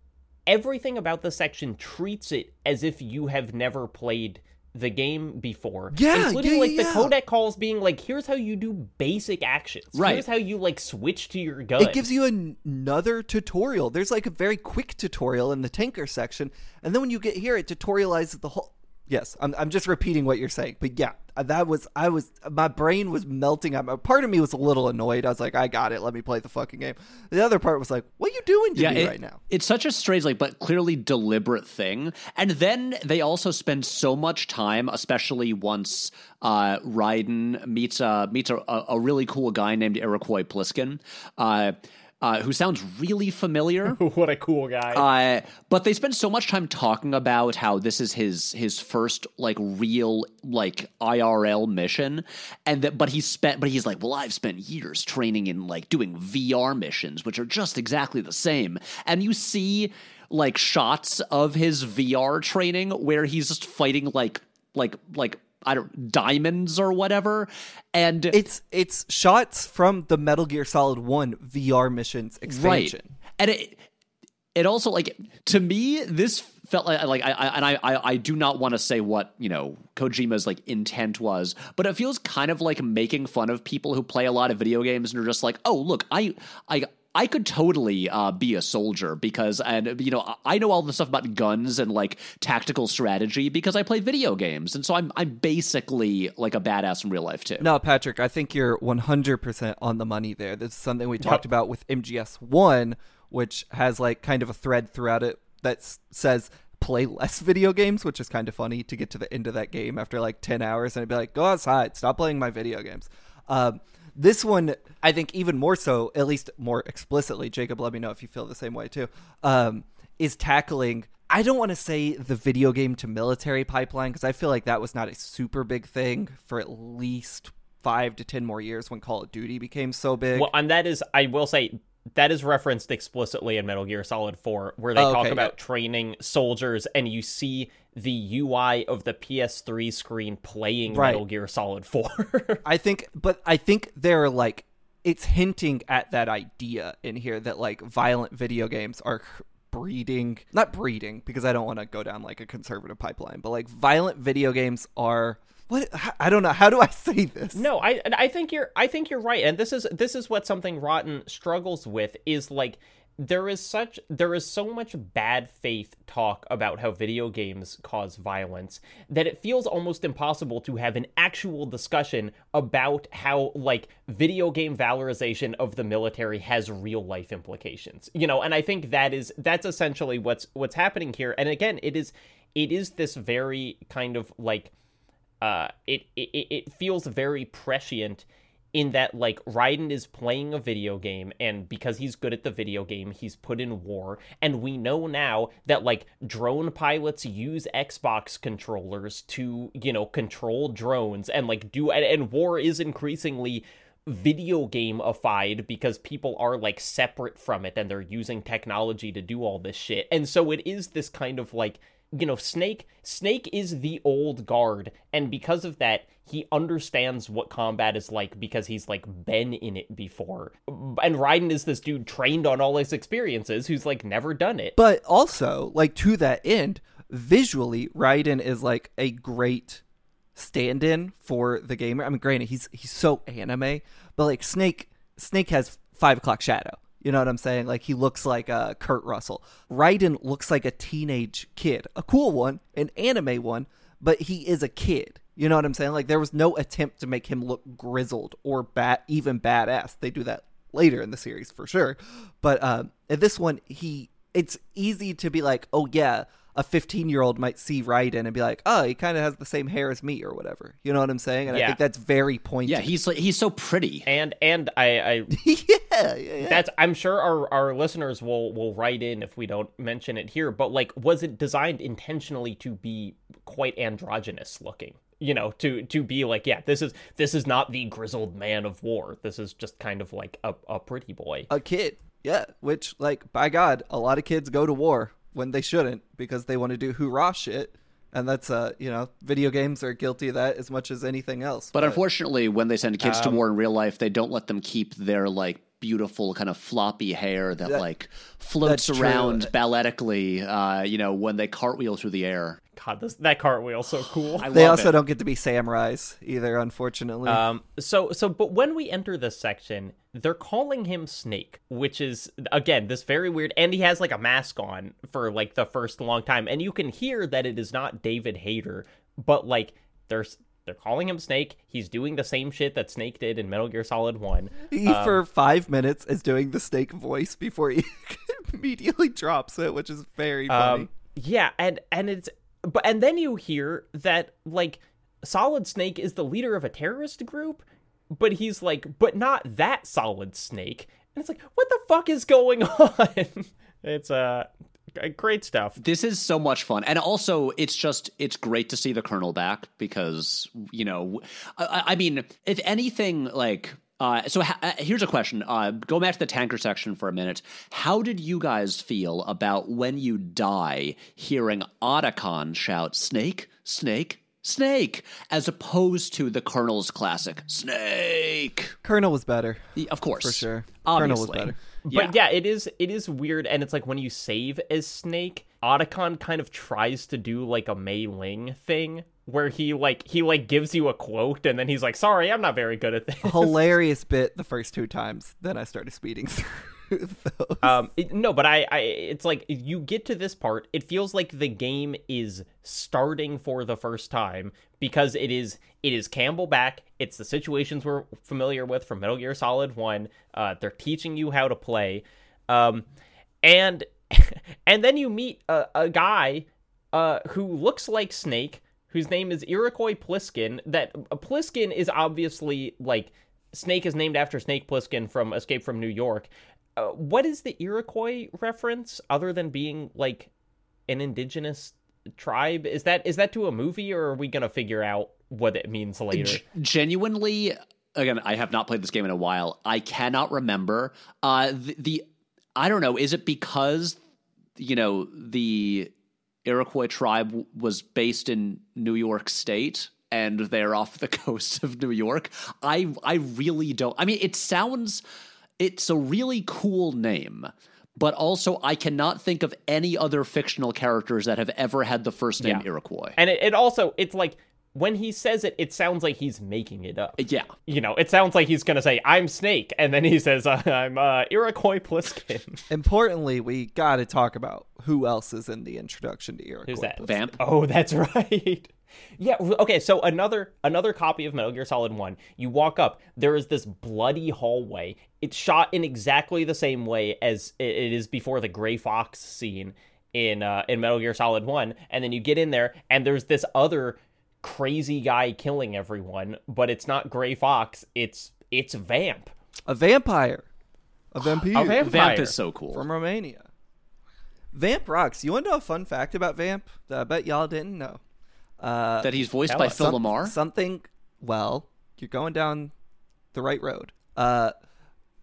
everything about the section treats it as if you have never played the game before. Yeah, including yeah, like yeah. the codec calls being like, here's how you do basic actions. Right. Here's how you like switch to your gun. It gives you an- another tutorial. There's like a very quick tutorial in the tanker section, and then when you get here, it tutorializes the whole. Yes, I'm. I'm just repeating what you're saying. But yeah, uh, that was. I was. My brain was melting. I'm, part of me was a little annoyed. I was like, I got it. Let me play the fucking game. The other part was like, what are you doing to me it- right now? It's such a strange, like, but clearly deliberate thing. And then they also spend so much time, especially once uh, Raiden meets a meets a, a really cool guy named Iroquois Pliskin. Uh, uh, who sounds really familiar. [LAUGHS] what a cool guy. Uh, but they spend so much time talking about how this is his his first like real like IRL mission, and that but he's spent but he's like, well, I've spent years training in like doing VR missions, which are just exactly the same, and you see like shots of his VR training where he's just fighting like like like I don't diamonds or whatever, and It's it's shots from the Metal Gear Solid One VR missions expansion. Right. And it it also like to me this felt like like I, I and I I, I do not want to say what you know Kojima's like intent was, but it feels kind of like making fun of people who play a lot of video games and are just like, oh look, I I. I could totally uh, be a soldier because, and you know, I know all the stuff about guns and like tactical strategy because I play video games, and so I'm I'm basically like a badass in real life too. No, Patrick, I think you're 100% on the money there. This is something we talked about with MGS1, which has like kind of a thread throughout it that says play less video games, which is kind of funny to get to the end of that game after like 10 hours and it'd be like, go outside, stop playing my video games. Um, this one, I think even more so, at least more explicitly, Jacob, let me know if you feel the same way too, um, is tackling. I don't want to say the video game to military pipeline because I feel like that was not a super big thing for at least five to ten more years when Call of Duty became so big. Well, and that is, I will say, that is referenced explicitly in Metal Gear Solid 4, where they Oh, talk okay, about training soldiers, and you see the UI of the PS3 screen playing Right. Metal Gear Solid 4. [LAUGHS] I think, but I think they're like, it's hinting at that idea in here that like violent video games are breeding, not breeding, because I don't want to go down like a conservative pipeline, but like violent video games are. What I don't know. How do I [LAUGHS] say this? No, I I think you're I think you're right, and this is this is what something Rotten struggles with is like there is such there is so much bad faith talk about how video games cause violence that it feels almost impossible to have an actual discussion about how like video game valorization of the military has real life implications. You know, and I think that is that's essentially what's what's happening here. And again, it is it is this very kind of like uh, it, it it feels very prescient in that like Raiden is playing a video game and because he's good at the video game he's put in war. And we know now that like drone pilots use Xbox controllers to you know control drones and like do and, and war is increasingly video gameified because people are like separate from it and they're using technology to do all this shit. And so it is this kind of like you know snake snake is the old guard and because of that he understands what combat is like because he's like been in it before and Raiden is this dude trained on all his experiences who's like never done it But also, like to that end, visually, Raiden is like a great stand-in for the gamer. I mean, granted, he's he's so anime, but like Snake, Snake has five o'clock shadow. You know what I'm saying? Like he looks like uh, Kurt Russell. Raiden looks like a teenage kid, a cool one, an anime one, but he is a kid. You know what I'm saying? Like there was no attempt to make him look grizzled or bat, even badass. They do that later in the series for sure, but um, in this one, he it's easy to be like, oh yeah, a 15 year old might see Raiden and be like, oh, he kind of has the same hair as me or whatever. You know what I'm saying? And I Yeah. think that's very pointed. Yeah, he's like he's so pretty. and and I, I [LAUGHS] yeah, yeah, yeah. that's i'm sure our, our listeners will will write in if we don't mention it here but like was it designed intentionally to be quite androgynous looking you know to to be like yeah this is this is not the grizzled man of war this is just kind of like a, a pretty boy a kid. Yeah, which like by God, a lot of kids go to war when they shouldn't because they want to do hoorah shit. And that's uh, you know, video games are guilty of that as much as anything else. But unfortunately, when they send kids Um, to war in real life, they don't let them keep their like beautiful kind of floppy hair that, That- like floats that's true. around balletically. Uh, you know, when they cartwheel through the air. god this that cartwheel's so cool I they also it. don't get to be samurais either, unfortunately. Um, so so but when we enter this section, they're calling him Snake, which is again this very weird. And he has like a mask on for like the first long time, and you can hear that it is not David Hayter, but like there's they're calling him Snake. He's doing the same shit that Snake did in Metal Gear Solid One. He for five minutes is doing the Snake voice before he [LAUGHS] immediately drops it, which is very funny. Um, yeah, and and it's but and then you hear that like Solid Snake is the leader of a terrorist group, but he's like, but not that Solid Snake. And it's like, what the fuck is going [LAUGHS] on? it's uh great stuff. This is so much fun, and also it's just it's great to see the Colonel back because you know, I, I mean, if anything, like. Uh, so ha- uh, here's a question. Uh, go back to the tanker section for a minute. How did you guys feel about when you die hearing Otacon shout "Snake, Snake, Snake," as opposed to the Colonel's classic "Snake"? Colonel was better. Of course, For sure. Obviously. Colonel was better. But yeah, it is it is weird, and it's like when you save as Snake, Otacon kind of tries to do like a Mei Ling thing, where he like he like gives you a quote, and then he's like, "Sorry, I'm not very good at this." Hilarious bit the first two times. Then I started speeding through those. Um, it- no, but I, I, it's like you get to this part, it feels like the game is starting for the first time because it is, it is Campbell back. It's the situations we're familiar with from Metal Gear Solid One. Uh, they're teaching you how to play, um, and [LAUGHS] and then you meet a, a guy, uh, who looks like Snake, whose name is Iroquois Pliskin. That uh, Pliskin is obviously like. Snake is named after Snake Plissken from Escape from New York. Uh, what is the Iroquois reference other than being like an indigenous tribe? Is that is that to a movie or are we gonna figure out what it means later? G- genuinely again i have not played this game in a while. I cannot remember. Uh the, the i don't know. Is it because you know the iroquois tribe w- was based in new york state and they're off the [LAUGHS] coast of new york? I i really don't. I mean it sounds it's a really cool name but also i cannot think of any other fictional characters that have ever had the first name Yeah. iroquois And it, it also it's like when he says it, it sounds like he's making it up. yeah You know, it sounds like he's gonna say "I'm Snake," and then he says uh, "I'm uh, Iroquois Pliskin." [LAUGHS] Importantly, we got to talk about who else is in the introduction to Iroquois. Who's that? Pliskin. vamp Oh, that's [LAUGHS] right. Yeah. Okay. So another another copy of Metal Gear Solid One. You walk up. There is this bloody hallway. It's shot in exactly the same way as it it is before the Gray Fox scene in uh, in Metal Gear Solid One. And then you get in there, and there's this other crazy guy killing everyone. But it's not Gray Fox. It's it's Vamp. A vampire. A vampire. A vampire. vamp is so cool From Romania. Vamp rocks. You want to know a fun fact about Vamp that I bet y'all didn't know? Uh, that he's voiced by us. Phil some- LaMarr. Something. Well, you're going down the right road. Uh,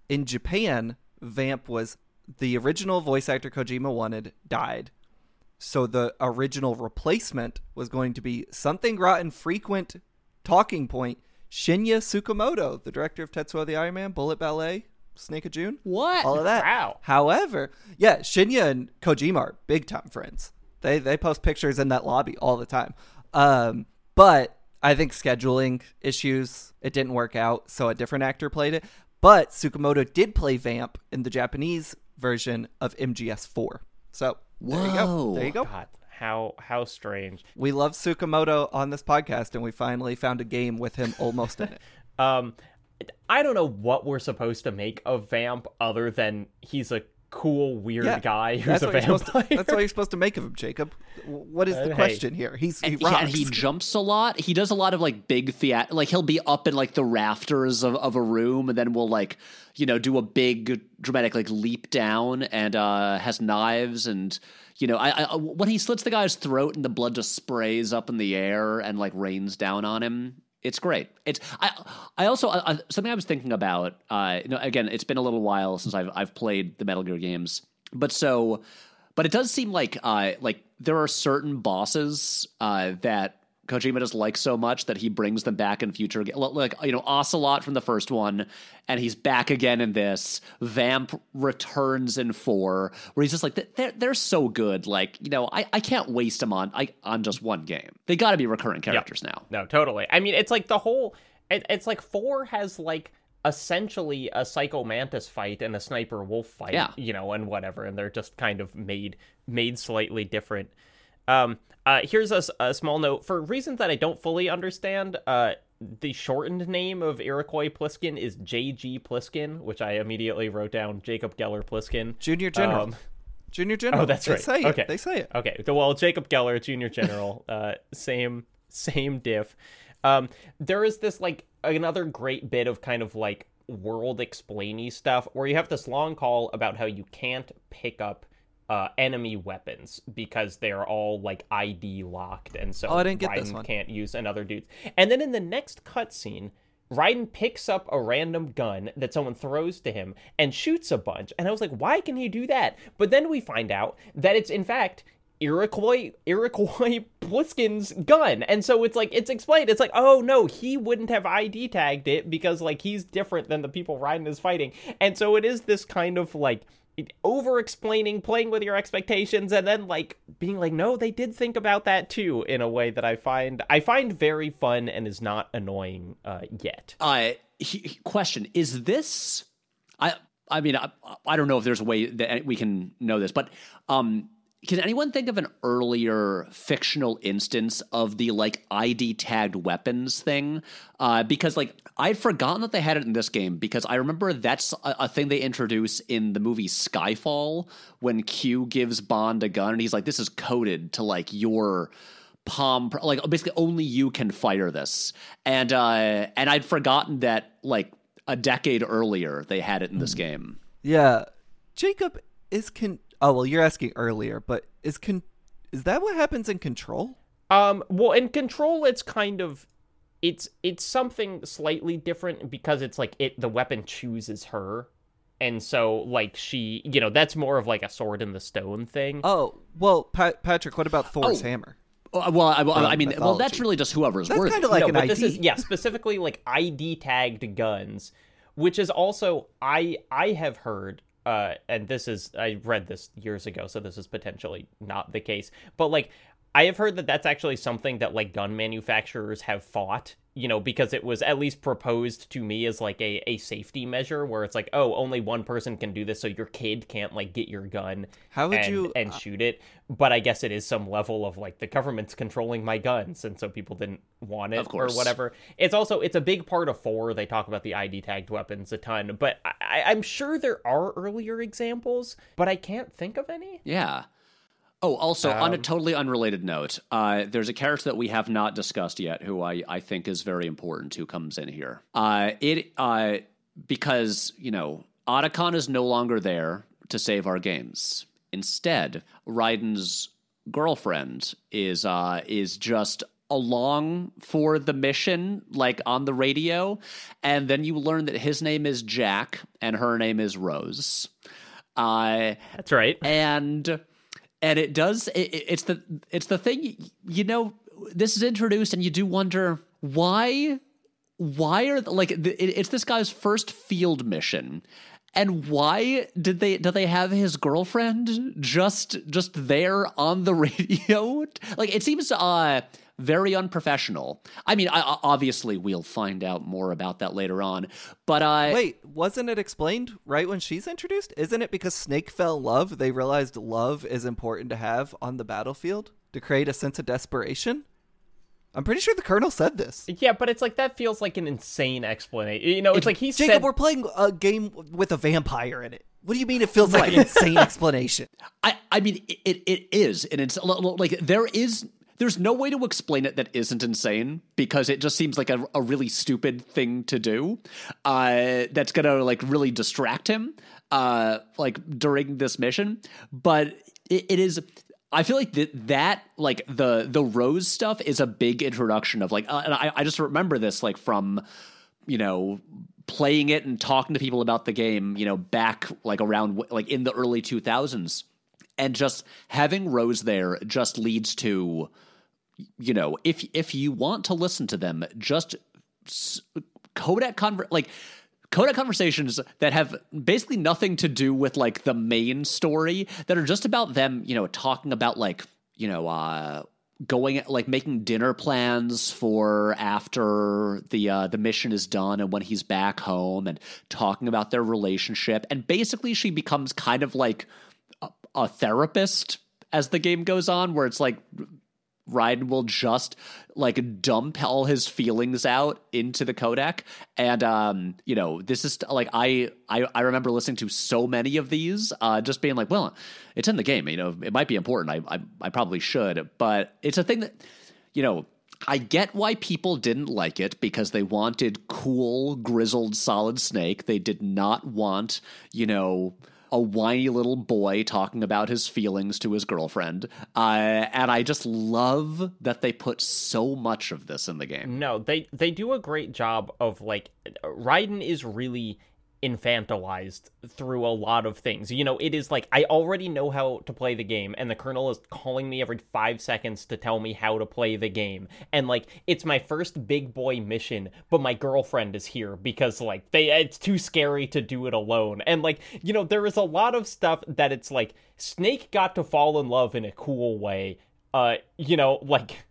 in Japan, Vamp was the original voice actor Kojima wanted died. So the original replacement was going to be something rotten frequent talking point Shinya Tsukamoto, the director of Tetsuo the Iron Man, Bullet Ballet, Snake of June. What? All of that. Wow. However, yeah, Shinya and Kojima are big time friends. They they post pictures in that lobby all the time. Um, but I think scheduling issues, it didn't work out, so a different actor played it. But Tsukamoto did play Vamp in the Japanese version of MGS4. So there you go. Whoa. There you go. God, how how strange. We love Tsukamoto on this podcast, and we finally found a game with him almost in it. [LAUGHS] Um, I don't know what we're supposed to make of Vamp other than he's a cool, weird Yeah, guy who's That's a what, you're supposed vampire. to, that's what you're [LAUGHS] supposed to make of him, Jacob. What is Uh, the hey. question here? He's he And, yeah, and he jumps a lot. He does a lot of like big theat. Like he'll be up in like the rafters of, of a room, and then we'll like you know do a big dramatic like leap down, and uh has knives, and you know I, I when he slits the guy's throat and the blood just sprays up in the air and like rains down on him. It's great. It's I. I also something I was thinking about. Uh, you know, again, it's been a little while since I've I've played the Metal Gear games, but so, but it does seem like uh like there are certain bosses uh that Kojima just likes so much that he brings them back in future. Like you know, Ocelot from the first one, and he's back again in this. Vamp returns in four, where he's just like they're they're so good. Like you know, I, I can't waste them on I on just one game. They got to be recurring characters now. No, totally. I mean, it's like the whole. It, it's like four has like essentially a psycho mantis fight and a sniper wolf fight Yeah. you know and whatever and they're just kind of made made slightly different um uh here's a small note for reasons that i don't fully understand uh the shortened name of Iroquois Pliskin is J.G. Pliskin, which I immediately wrote down Jacob Geller Pliskin. Junior General. Um, Junior General. Oh, that's they right. Say it. Okay. They say it. Okay. Well, Jacob Geller, Junior General, [LAUGHS] uh, same same diff. Um, there is this like another great bit of kind of like world explainy stuff where you have this long call about how you can't pick up uh, enemy weapons because they're all like ID locked, and so Oh, I didn't get this one. can't use another dude's. And then in the next cutscene, Raiden picks up a random gun that someone throws to him and shoots a bunch. And I was like, why can he do that? But then we find out that it's in fact Iroquois Iroquois [LAUGHS] Pliskin's gun. And so it's like it's explained. It's like, oh no, he wouldn't have ID tagged it because like he's different than the people Raiden is fighting. And so it is this kind of like over explaining, playing with your expectations, and then like being like, no, they did think about that too in a way that I find I find very fun and is not annoying uh, yet. Uh, he, question: Is this? I I mean, I, I don't know if there's a way that we can know this, but um, can anyone think of an earlier fictional instance of the like ID tagged weapons thing? Uh, because like I'd forgotten that they had it in this game because I remember that's a, a thing they introduce in the movie Skyfall when Q gives Bond a gun and he's like, "This is coded to like your." palm like basically only you can fire this and uh and i'd forgotten that like a decade earlier they had it in this game Yeah. Jacob is con. Oh well, you're asking earlier, but is con. Is that what happens in Control? Um, well, in Control, it's kind of it's it's something slightly different because it's like it the weapon chooses her, and so like she you know that's more of like a sword in the stone thing. Oh well, Pa- Patrick. What about Thor's Oh. hammer? Uh, well i, well, I mean well that's really just whoever's That's worth kind of like no, an but ID. this is yeah, specifically like ID tagged guns, which is also I I have heard uh and this is I read this years ago, so this is potentially not the case, but like I have heard that that's actually something that like gun manufacturers have fought, you know, because it was at least proposed to me as like a, a safety measure where it's like, oh, only one person can do this, so your kid can't like get your gun How would and, you- and uh, shoot it. But I guess it is some level of like the government's controlling my guns, and so people didn't want it or whatever. It's also it's a big part of four. They talk about the ID tagged weapons a ton, but I, I'm sure there are earlier examples, but I can't think of any. yeah Oh, also on a Um, totally unrelated note, uh, there's a character that we have not discussed yet, who I, I think is very important, who comes in here. Uh, it uh, because you know Otacon is no longer there to save our games. Instead, Raiden's girlfriend is uh, is just along for the mission, like on the radio, and then you learn that his name is Jack and her name is Rose. Uh, That's right. and and it does it, it- it's the it's the thing you know this is introduced and you do wonder why why are like it's this guy's first field mission. And why did they do they have his girlfriend just just there on the [LAUGHS] radio? Like it seems uh very unprofessional i mean I, I- obviously we'll find out more about that later on but uh Wait, wasn't it explained right when she's introduced? Isn't it because Snake fell in love? They realized love is important to have on the battlefield to create a sense of desperation. I'm pretty sure the Colonel said this. Yeah, but it's like that feels like an insane explanation. You know, it's like he Jacob, said. we're playing a game with a vampire in it. What do you mean it feels like an insane explanation? [LAUGHS] I, I mean, it, it, it is, and it's l- l- like there is, there's no way to explain it that isn't insane because it just seems like a, a really stupid thing to do. Uh, that's gonna like really distract him, uh, like during this mission. But it, it is. I feel like that that like the the rose stuff is a big introduction of like, uh, and I, I just remember this like from you know playing it and talking to people about the game you know back like around like in the early 2000s and just having rose there just leads to you know if if you want to listen to them just codec conver- like codec conversations that have basically nothing to do with like the main story that are just about them, you know, talking about like, you know, uh going like making dinner plans for after the uh, the mission is done and when he's back home and talking about their relationship. And basically she becomes kind of like a, therapist as the game goes on where it's like Raiden will just like dump all his feelings out into the codec. And um, you know, this is like I I, I remember listening to so many of these, uh, just being like, well, it's in the game, you know, it might be important. I I, I probably should, but it's a thing that you know. I get why people didn't like it because they wanted cool, grizzled Solid Snake. They did not want, you know, a whiny little boy talking about his feelings to his girlfriend. Uh, and I just love that they put so much of this in the game. No, they they do a great job of like Raiden is really infantilized through a lot of things. You know, it is like I already know how to play the game, and the colonel is calling me every five seconds to tell me how to play the game. And like, it's my first big boy mission, but my girlfriend is here because like they it's too scary to do it alone. And like, you know, there is a lot of stuff that it's like Snake got to fall in love in a cool way. Uh, you know, like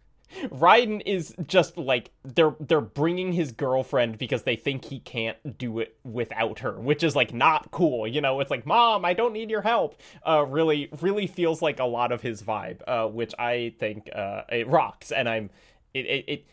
Raiden is just like they're they're bringing his girlfriend because they think he can't do it without her, which is like not cool. You know, it's like, "Mom, I don't need your help." Uh really really feels like a lot of his vibe, uh which I think uh it rocks and I'm it it, it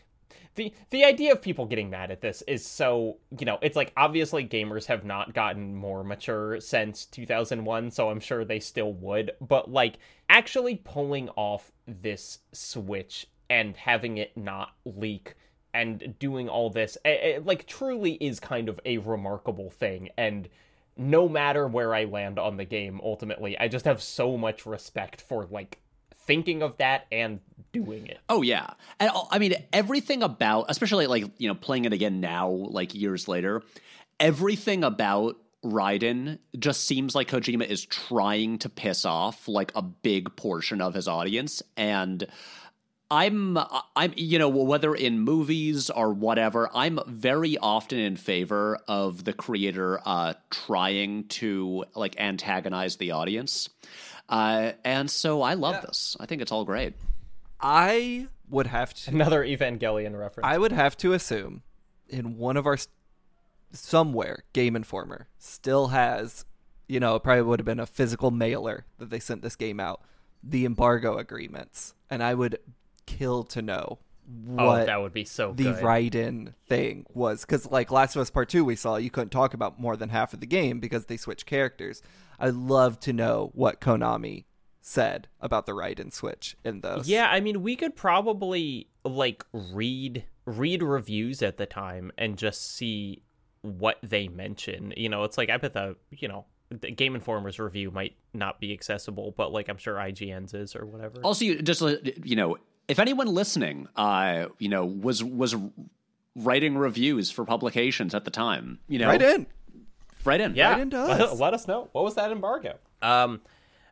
the the idea of people getting mad at this is so you know it's like obviously gamers have not gotten more mature since 2001 so i'm sure they still would but like actually pulling off this switch and having it not leak and doing all this it, it, like truly is kind of a remarkable thing. And no matter where i land on the game ultimately i just have so much respect for like thinking of that and doing it. Oh yeah. And uh, i mean everything about especially like you know playing it again now like years later everything about Raiden just seems like Kojima is trying to piss off like a big portion of his audience. And I'm I'm you know whether in movies or whatever I'm very often in favor of the creator uh, trying to like antagonize the audience, uh, and so I love yeah. this. I think it's all great. I would have to another Evangelion reference. I would have to assume in one of our somewhere Game Informer still has you know it probably would have been a physical mailer that they sent this game out the embargo agreements and I would kill to know oh, what oh, that would be so the Raiden thing was because like Last of Us Part Two, we saw you couldn't talk about more than half of the game because they switched characters. I'd love to know what Konami said about the Raiden switch in those. Yeah, I mean, we could probably like read read reviews at the time and just see what they mention. You know, it's like I bet the you know the Game Informer's review might not be accessible, but like I'm sure IGN's is or whatever. Also, you just uh, you know, if anyone listening, uh, you know, was was writing reviews for publications at the time, you know, write in, write in, yeah, write in does. Let us know what was that embargo. Um,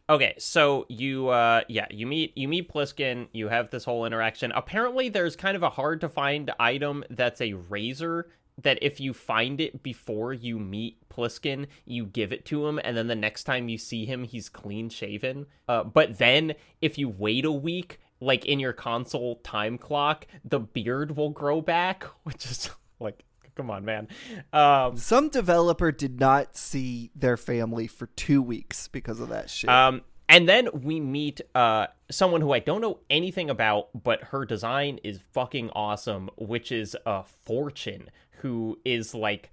okay, so you, uh, yeah, you meet you meet Pliskin. You have this whole interaction. Apparently, there's kind of a hard to find item that's a razor that if you find it before you meet Pliskin, you give it to him, and then the next time you see him, he's clean shaven. Uh, but then if you wait a week like in your console time clock, the beard will grow back, [LAUGHS] which is like come on, man. Um, Some developer did not see their family for two weeks because of that shit. Um, and then we meet uh, someone who I don't know anything about, but her design is fucking awesome, which is a uh, Fortune, who is like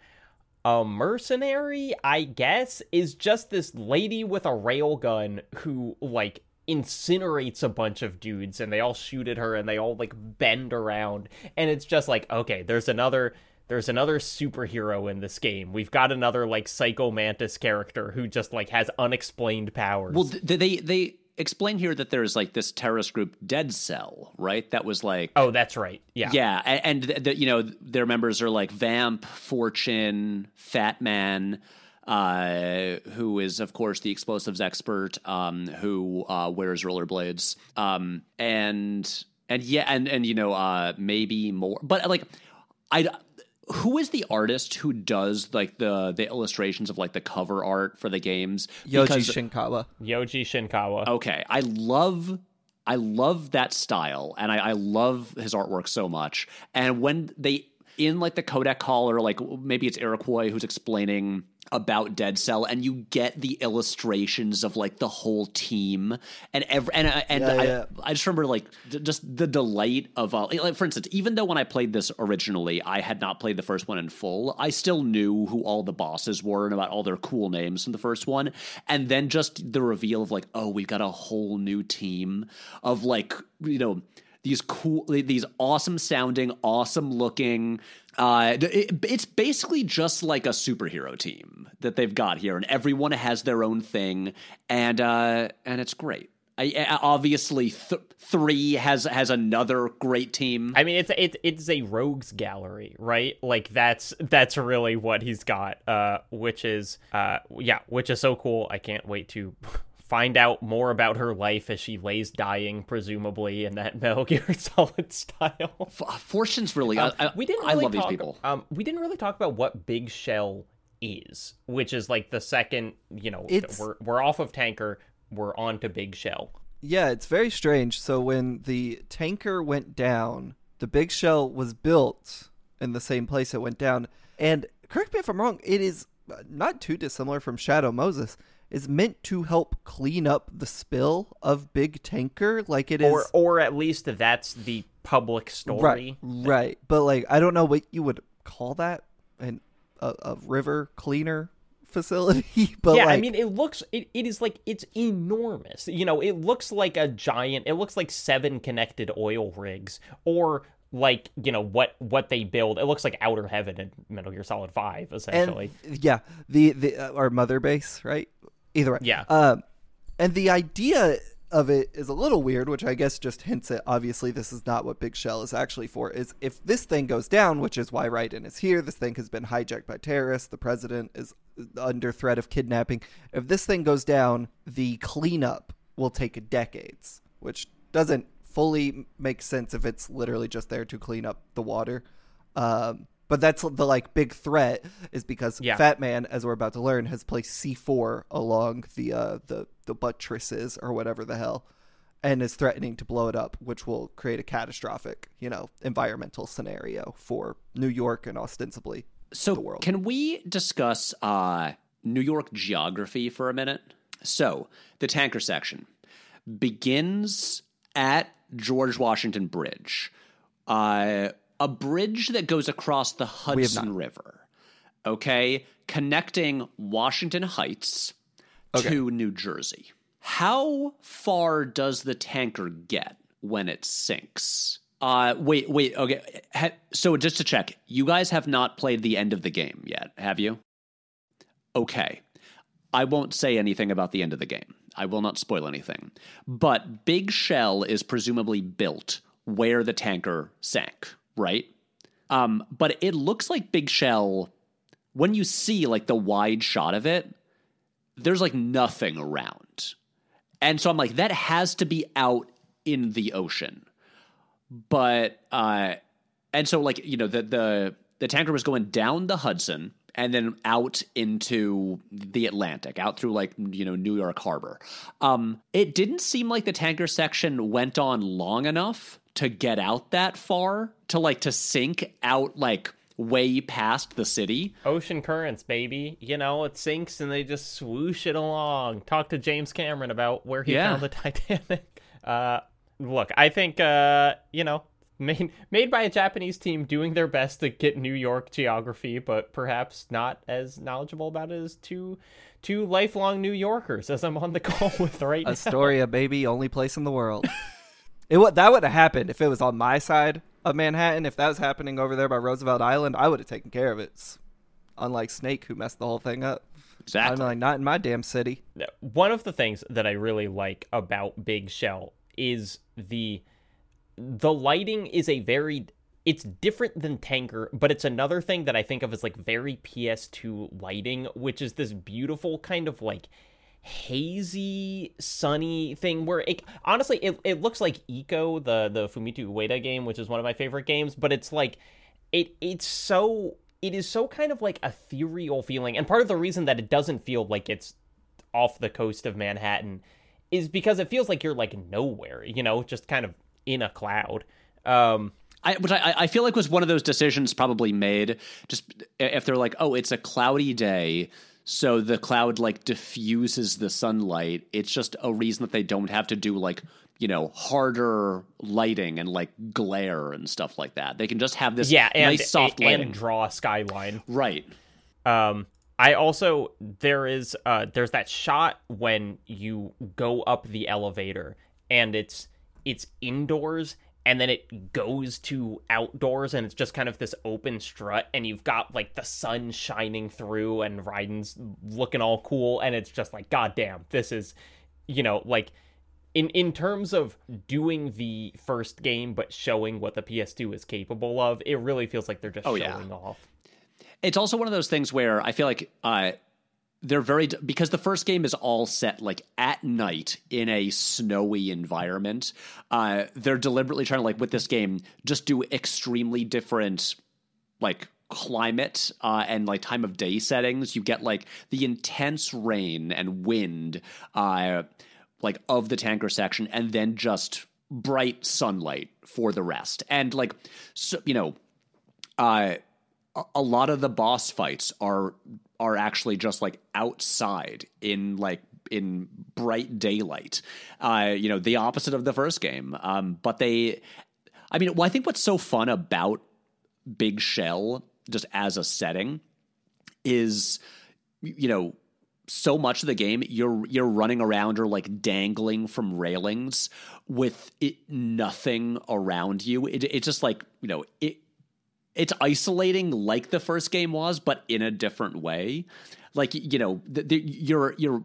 a mercenary, I guess, is just this lady with a railgun who like incinerates a bunch of dudes and they all shoot at her and they all like bend around. And it's just like okay there's another there's another superhero in this game. We've got another like psycho mantis character who just like has unexplained powers. Well they they explain here that there's like this terrorist group dead cell right? That was like oh that's right. Yeah. Yeah and, and you know their members are like vamp fortune fat man uh, who is, of course, the explosives expert, um, who uh, wears rollerblades, um, and and yeah, and and you know, uh, maybe more, but like, I. Who is the artist who does like the the illustrations of like the cover art for the games? Yoji Shinkawa. Yoji Shinkawa. Okay, I love I love that style, and I, I love his artwork so much. And when they in like the codec call, or like maybe it's Iroquois who's explaining about Dead Cell, and you get the illustrations of like the whole team and every and and Yeah, I, yeah. I just remember like d- just the delight of uh, like for instance, even though when I played this originally, I had not played the first one in full, I still knew who all the bosses were and about all their cool names from the first one, and then just the reveal of like, oh, we've got a whole new team of like you know these cool these awesome sounding awesome looking uh it, it's basically just like a superhero team that they've got here and everyone has their own thing and uh and it's great I, obviously th- 3 has has another great team I mean, it's it's it's a rogues gallery, right? Like that's that's really what he's got, uh, which is uh, yeah, which is so cool. I can't wait to [LAUGHS] find out more about her life as she lays dying, presumably in that [LAUGHS] Metal Gear Solid style. F- Fortune's really I, I- we didn't. I Really love these people Um, we didn't really talk about what Big Shell is, which is like the second. You know, It's- we're we're off of Tanker, we're on to Big Shell. Yeah, it's very strange. So when the tanker went down, the big shell was built in the same place it went down. And correct me if I'm wrong, it is uh, not too dissimilar from Shadow Moses. Is meant to help clean up the spill of Big Tanker, like it is. Or or at least that's the public story. right, right. But like, I don't know what you would call that, and a, a river cleaner facility. [LAUGHS] But yeah, I mean, it looks it, it is like it's enormous. You know, it looks like a giant. It looks like seven connected oil rigs, or like you know what what they build. It looks like Outer Heaven in Metal Gear Solid Five, and essentially. yeah, the the uh, our mother base, right? Either way, Yeah. Um, and the idea of it is a little weird, which I guess just hints at obviously this is not what Big Shell is actually for. Is if this thing goes down, which is why Raiden is here. This thing has been hijacked by terrorists. The president is under threat of kidnapping. If this thing goes down, the cleanup will take decades, which doesn't fully make sense if it's literally just there to clean up the water. Um, but that's the like big threat is because Yeah. Fat Man, as we're about to learn, has placed C four along the uh, the the buttresses or whatever the hell, and is threatening to blow it up, which will create a catastrophic, you know, environmental scenario for New York and ostensibly So, the world. can we discuss uh, New York geography for a minute? So, the tanker section begins at George Washington Bridge, uh, a bridge that goes across the Hudson River, okay, connecting Washington Heights to New Jersey. How far does the tanker get when it sinks? Uh, wait, wait, okay. Ha- so just to check, you guys have not played the end of the game yet, have you? Okay. I won't say anything about the end of the game. I will not spoil anything. But Big Shell is presumably built where the tanker sank, right? Um, but it looks like Big Shell, when you see like the wide shot of it, there's like nothing around. And so I'm like, that has to be out in the ocean. But uh and so like, you know, the the the tanker was going down the Hudson and then out into the Atlantic, out through like you know New York Harbor. Um, it didn't seem like the tanker section went on long enough to get out that far to like to sink out like way past the city. Ocean currents, baby. You know, it sinks and they just swoosh it along. Talk to James Cameron about where he Yeah. found the [LAUGHS] Titanic. Uh, look, I think uh, you know, made made by a Japanese team doing their best to get New York geography, but perhaps not as knowledgeable about it as two two lifelong New Yorkers, as I'm on the [LAUGHS] call with right now. Astoria, baby, only place in the world. [LAUGHS] it would that would have happened if it was on my side of Manhattan. If that was happening over there by Roosevelt Island, I would have taken care of it. S- Unlike Snake, who messed the whole thing up. Exactly. I'm like, not in my damn city. one of the things that I really like about Big Shell is the the lighting is a very it's different than Tanker, but it's another thing that I think of as like very PS2 lighting, which is this beautiful kind of like hazy, sunny thing where it honestly it, it looks like Ico, the the Fumito Ueda game, which is one of my favorite games, but it's like it it's so it is so kind of like ethereal feeling. And part of the reason that it doesn't feel like it's off the coast of Manhattan is because it feels like you're like nowhere, you know, just kind of in a cloud. Um, I, which I, I feel like was one of those decisions probably made just if they're like, oh, it's a cloudy day, so the cloud like diffuses the sunlight. It's just a reason that they don't have to do like you know harder lighting and like glare and stuff like that. They can just have this yeah, and, nice soft and, lighting. and draw a skyline. right. Um, I also there is uh there's that shot when you go up the elevator and it's it's indoors and then it goes to outdoors and it's just kind of this open strut and you've got like the sun shining through and Raiden's looking all cool and it's just like goddamn this is you know like in in terms of doing the first game but showing what the PS2 is capable of it really feels like they're just Oh, yeah. showing off It's also one of those things where I feel like uh, they're very because the first game is all set like at night in a snowy environment. Uh, they're deliberately trying to like with this game just do extremely different like climate uh, and like time of day settings. You get like the intense rain and wind, uh, like of the tanker section, and then just bright sunlight for the rest. And like, so, you know, uh, a- lot of the boss fights are are actually just like outside in like in bright daylight. Uh, you know, the opposite of the first game. Um, but they, I mean, well, I think what's so fun about Big Shell just as a setting is, you know, so much of the game you're you're running around or like dangling from railings with it nothing around you. It it's just like you know it it's isolating like the first game was, but in a different way. Like you know, the, the, you're you're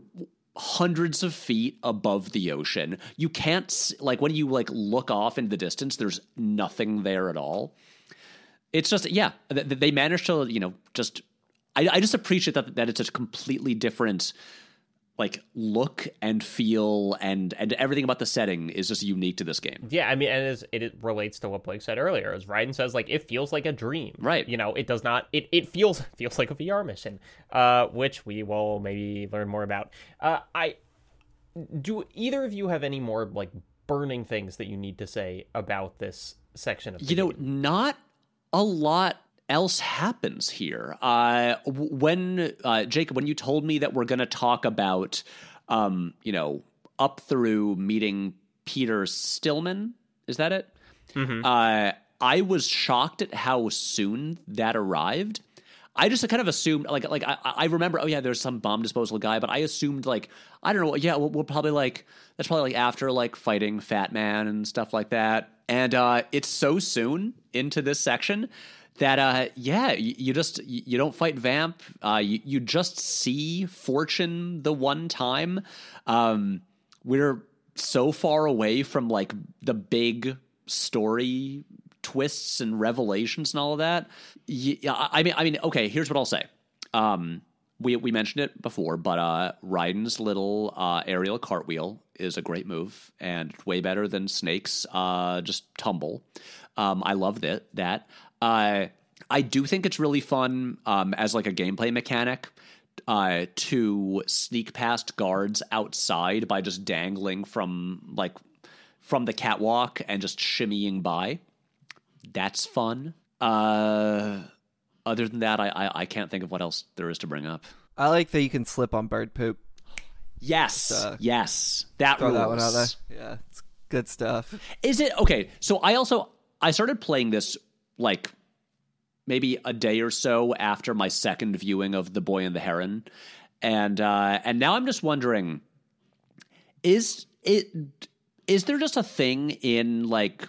hundreds of feet above the ocean. You can't like when you like look off into the distance. There's nothing there at all. It's just yeah, th- th- they managed to you know just. I, I just appreciate that that it's a completely different like look and feel and and everything about the setting is just unique to this game. Yeah, I mean, and it, is, it relates to what Blake said earlier. As Raiden says, like it feels like a dream, Right. You know, it does not. It, it feels [LAUGHS] feels like a VR mission, uh, which we will maybe learn more about. Uh, I do. Either of you have any more like burning things that you need to say about this section of the you know not a lot else happens here. Uh when uh jacob when you told me that we're going to talk about um you know up through meeting peter stillman is that it? Uh i was shocked at how soon that arrived. I just kind of assumed, like, like I, I remember, oh yeah, there's some bomb disposal guy, but I assumed, like, I don't know, yeah, we'll, we'll probably like that's probably like after like fighting Fat Man and stuff like that, and uh, it's so soon into this section that uh, yeah, you, you just you, don't fight Vamp, uh, you you just see Fortune the one time. Um, we're so far away from like the big story twists and revelations and all of that. Yeah, I I mean, I mean, okay. Here's what I'll say. Um, we we mentioned it before, but uh, Raiden's little uh, aerial cartwheel is a great move and way better than Snake's uh, just tumble. Um, I love that. That uh, I do think it's really fun um, as like a gameplay mechanic uh, to sneak past guards outside by just dangling from like from the catwalk and just shimmying by. That's fun. Uh, other than that, I, I I can't think of what else there is to bring up. I like that you can slip on bird poop. Yes, uh, yes, that Throw rules. that one out there. Yeah, it's good stuff. Is it okay? So I also I started playing this like maybe a day or so after my second viewing of The Boy and the Heron, and uh, and now I'm just wondering, is it is there just a thing in like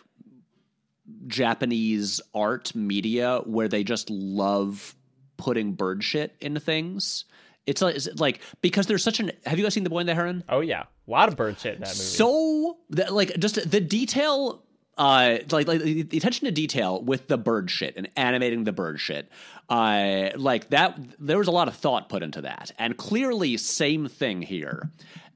Japanese art media where they just love putting bird shit into things? It's like, is it like because there's such an. Have you guys seen The Boy and the Heron? Oh yeah, a lot of bird shit in that movie. so that, like just the detail uh like like the attention to detail with the bird shit and animating the bird shit uh like that there was a lot of thought put into that and clearly same thing here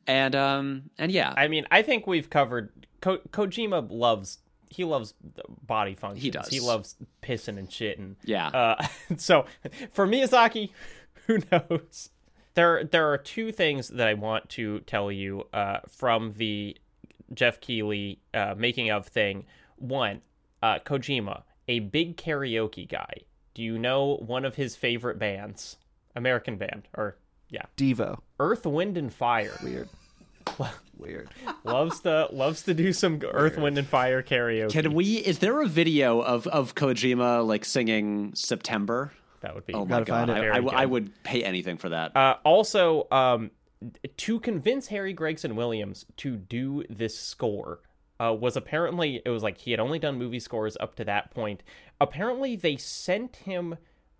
and um and yeah I mean, I think we've covered. Ko- Kojima loves. He loves the body functions. He does. He loves pissing and shit. And Yeah. Uh, [LAUGHS] so for Miyazaki, [LAUGHS] who knows? there there are two things that I want to tell you uh, from the Geoff Keighley uh, making of thing. One, uh, Kojima, a big karaoke guy. Do you know one of his favorite bands? American band, or yeah, Devo. Earth, Wind, and Fire. Weird. [LAUGHS] Weird. loves to loves to do some Earth, Wind, and Fire karaoke. Can we? Is there a video of of Kojima like singing September? That would be. Oh my Gotta god, find it. I, Very I, w- I good. would pay anything for that. Uh, also, um, to convince Harry Gregson Williams to do this score uh, was apparently it was like he had only done movie scores up to that point. Apparently, they sent him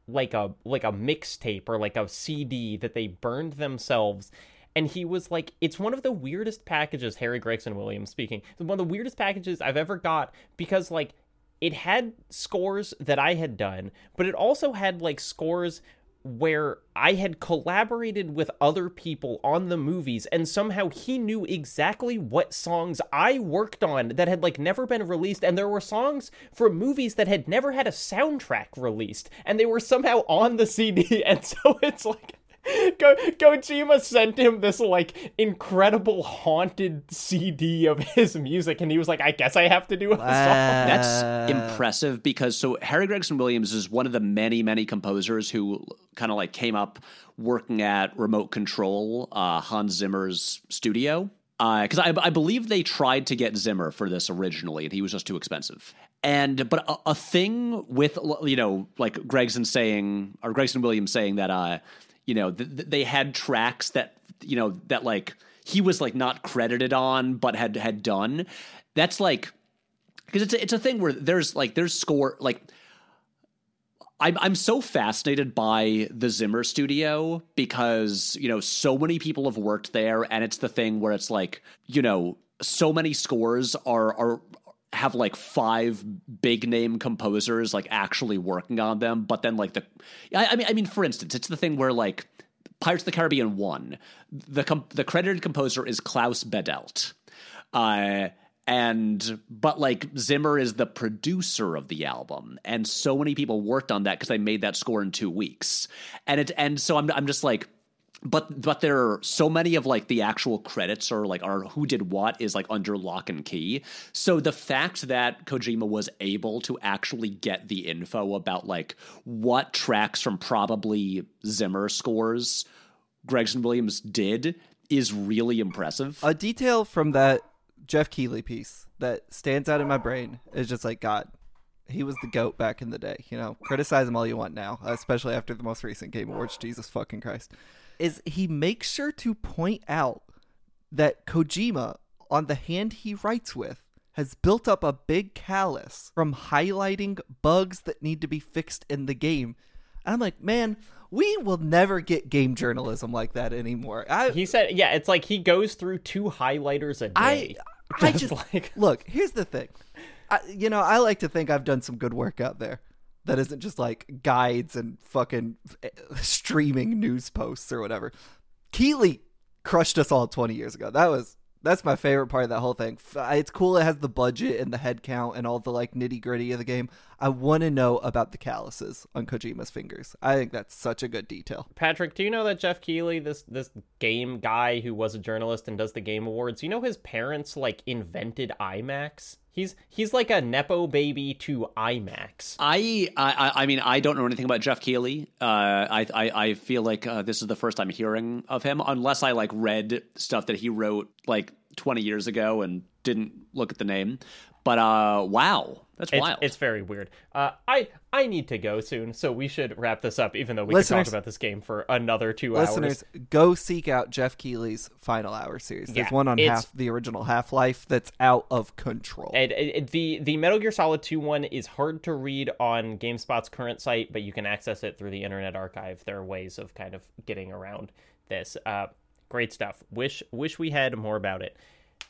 like a like a mixtape or like a CD that they burned themselves. And he was like, it's one of the weirdest packages, Harry Gregson Williams speaking. It's one of the weirdest packages I've ever got because, like, it had scores that I had done, but it also had like scores where I had collaborated with other people on the movies and somehow he knew exactly what songs I worked on that had like never been released and there were songs from movies that had never had a soundtrack released and they were somehow on the [LAUGHS] CD and so it's like [LAUGHS] Ko- Kojima sent him this like incredible haunted CD of his music and he was like I guess I have to do a song. That's Uh, impressive because so Harry Gregson Williams is one of the many, many composers who kind of like came up working at Remote Control, uh, Hans Zimmer's studio. Because I, I believe they tried to get Zimmer for this originally, and he was just too expensive. And but a, a thing with you know like Gregson saying or Gregson Williams saying that uh you know th- th- they had tracks that you know that like he was like not credited on but had had done. That's like because it's a, it's a thing where there's like there's score like I'm I'm so fascinated by the Zimmer studio because you know so many people have worked there and it's the thing where it's like you know so many scores are are have like five big name composers like actually working on them but then like the I, I mean I mean for instance it's the thing where like Pirates of the Caribbean 1 the com- the credited composer is Klaus Badelt uh and but like Zimmer is the producer of the album, and so many people worked on that because they made that score in two weeks, and it and so I'm I'm just like, but but there are so many of like the actual credits or like are who did what is like under lock and key. So the fact that Kojima was able to actually get the info about like what tracks from probably Zimmer scores Gregson Williams did is really impressive. a detail from that Geoff Keighley piece that stands out in my brain is just like God. He was the goat back in the day. You know, criticize him all you want now, especially after the most recent Game Awards. Jesus fucking Christ! Is he makes sure to point out that Kojima, on the hand he writes with, has built up a big callus from highlighting bugs that need to be fixed in the game. And I'm like, man, we will never get game journalism like that anymore. I, He said, yeah, it's like he goes through two highlighters a day. I [LAUGHS] Just just like- look. Here's the thing, I, you know, I like to think I've done some good work out there. That isn't just like guides and fucking eh, streaming news posts or whatever. Keighley crushed us all 20 years ago. That was that's my favorite part of that whole thing. It's cool. It has the budget and the head count and all the like nitty gritty of the game. I want to know about the calluses on Kojima's fingers. I think that's such a good detail. Patrick, do you know that Geoff Keighley, this this game guy who was a journalist and does the game awards, you know his parents like invented IMAX? He's he's like a nepo baby to IMAX. I, I I mean I don't know anything about Geoff Keighley. Uh, I, I I feel like uh, this is the first I'm hearing of him, unless I like read stuff that he wrote like 20 years ago and didn't look at the name. But uh, wow, that's It's, wild. it's very weird. Uh, I I need to go soon, so we should wrap this up. Even though we Listeners- could talk about this game for another two Listeners, hours. go seek out Geoff Keighley's Final Hour series. There's Yeah, one on half the original Half Life that's out of control. And it, it- the the Metal Gear Solid 2 one is hard to read on GameSpot's current site, but you can access it through the Internet Archive. There are ways of kind of getting around this. Uh, great stuff. Wish wish we had more about it.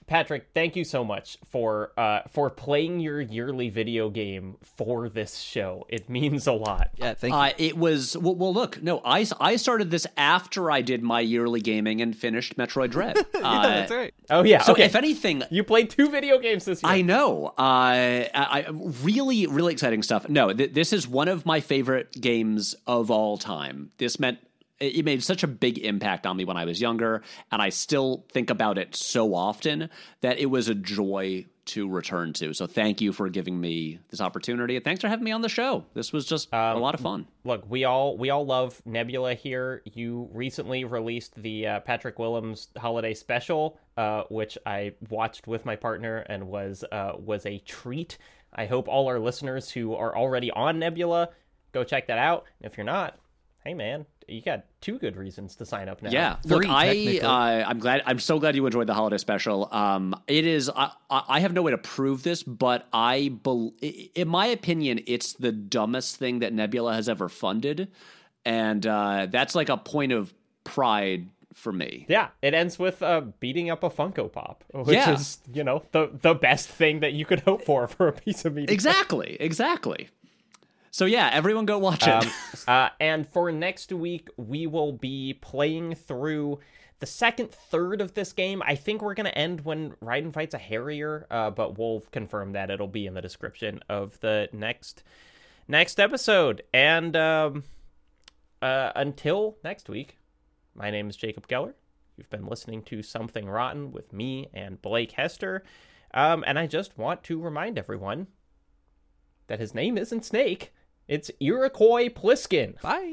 Patrick, thank you so much for uh, for playing your yearly video game for this show. It means a lot. yeah, thank you. Uh, it was well, well. Look, no, I, I started this after I did my yearly gaming and finished Metroid Dread. [LAUGHS] yeah, Uh, that's right. Oh yeah. So okay. if anything, you played two video games this year. I know. Uh, I, I really, really exciting stuff. No, th- this is one of my favorite games of all time. This meant it made such a big impact on me when I was younger, and I still think about it so often that it was a joy to return to. So thank you for giving me this opportunity, and thanks for having me on the show. This was just um, a lot of fun. Look, we all we all love Nebula here. You recently released the uh, Patrick Willems holiday special, uh, which I watched with my partner and was uh, was a treat. I hope all our listeners who are already on Nebula go check that out. if you're not, hey man, you got two good reasons to sign up now. Yeah, Three, look, I uh, I'm glad I'm so glad you enjoyed the holiday special. Um, it is I, I have no way to prove this, but I be, in my opinion, it's the dumbest thing that Nebula has ever funded, and uh, that's like a point of pride for me. Yeah, it ends with uh, beating up a Funko Pop, which yeah. is you know the the best thing that you could hope for for a piece of media. Exactly, exactly. So yeah, everyone go watch it. Um, [LAUGHS] uh, and for next week, we will be playing through the second third of this game. I think we're gonna end when Raiden fights a Harrier, uh, but we'll confirm that. It'll be in the description of the next next episode. And um, uh, until next week, my name is Jacob Geller. You've been listening to Something Rotten with me and Blake Hester. Um, and I just want to remind everyone that his name isn't Snake. It's Iroquois Pliskin. Bye.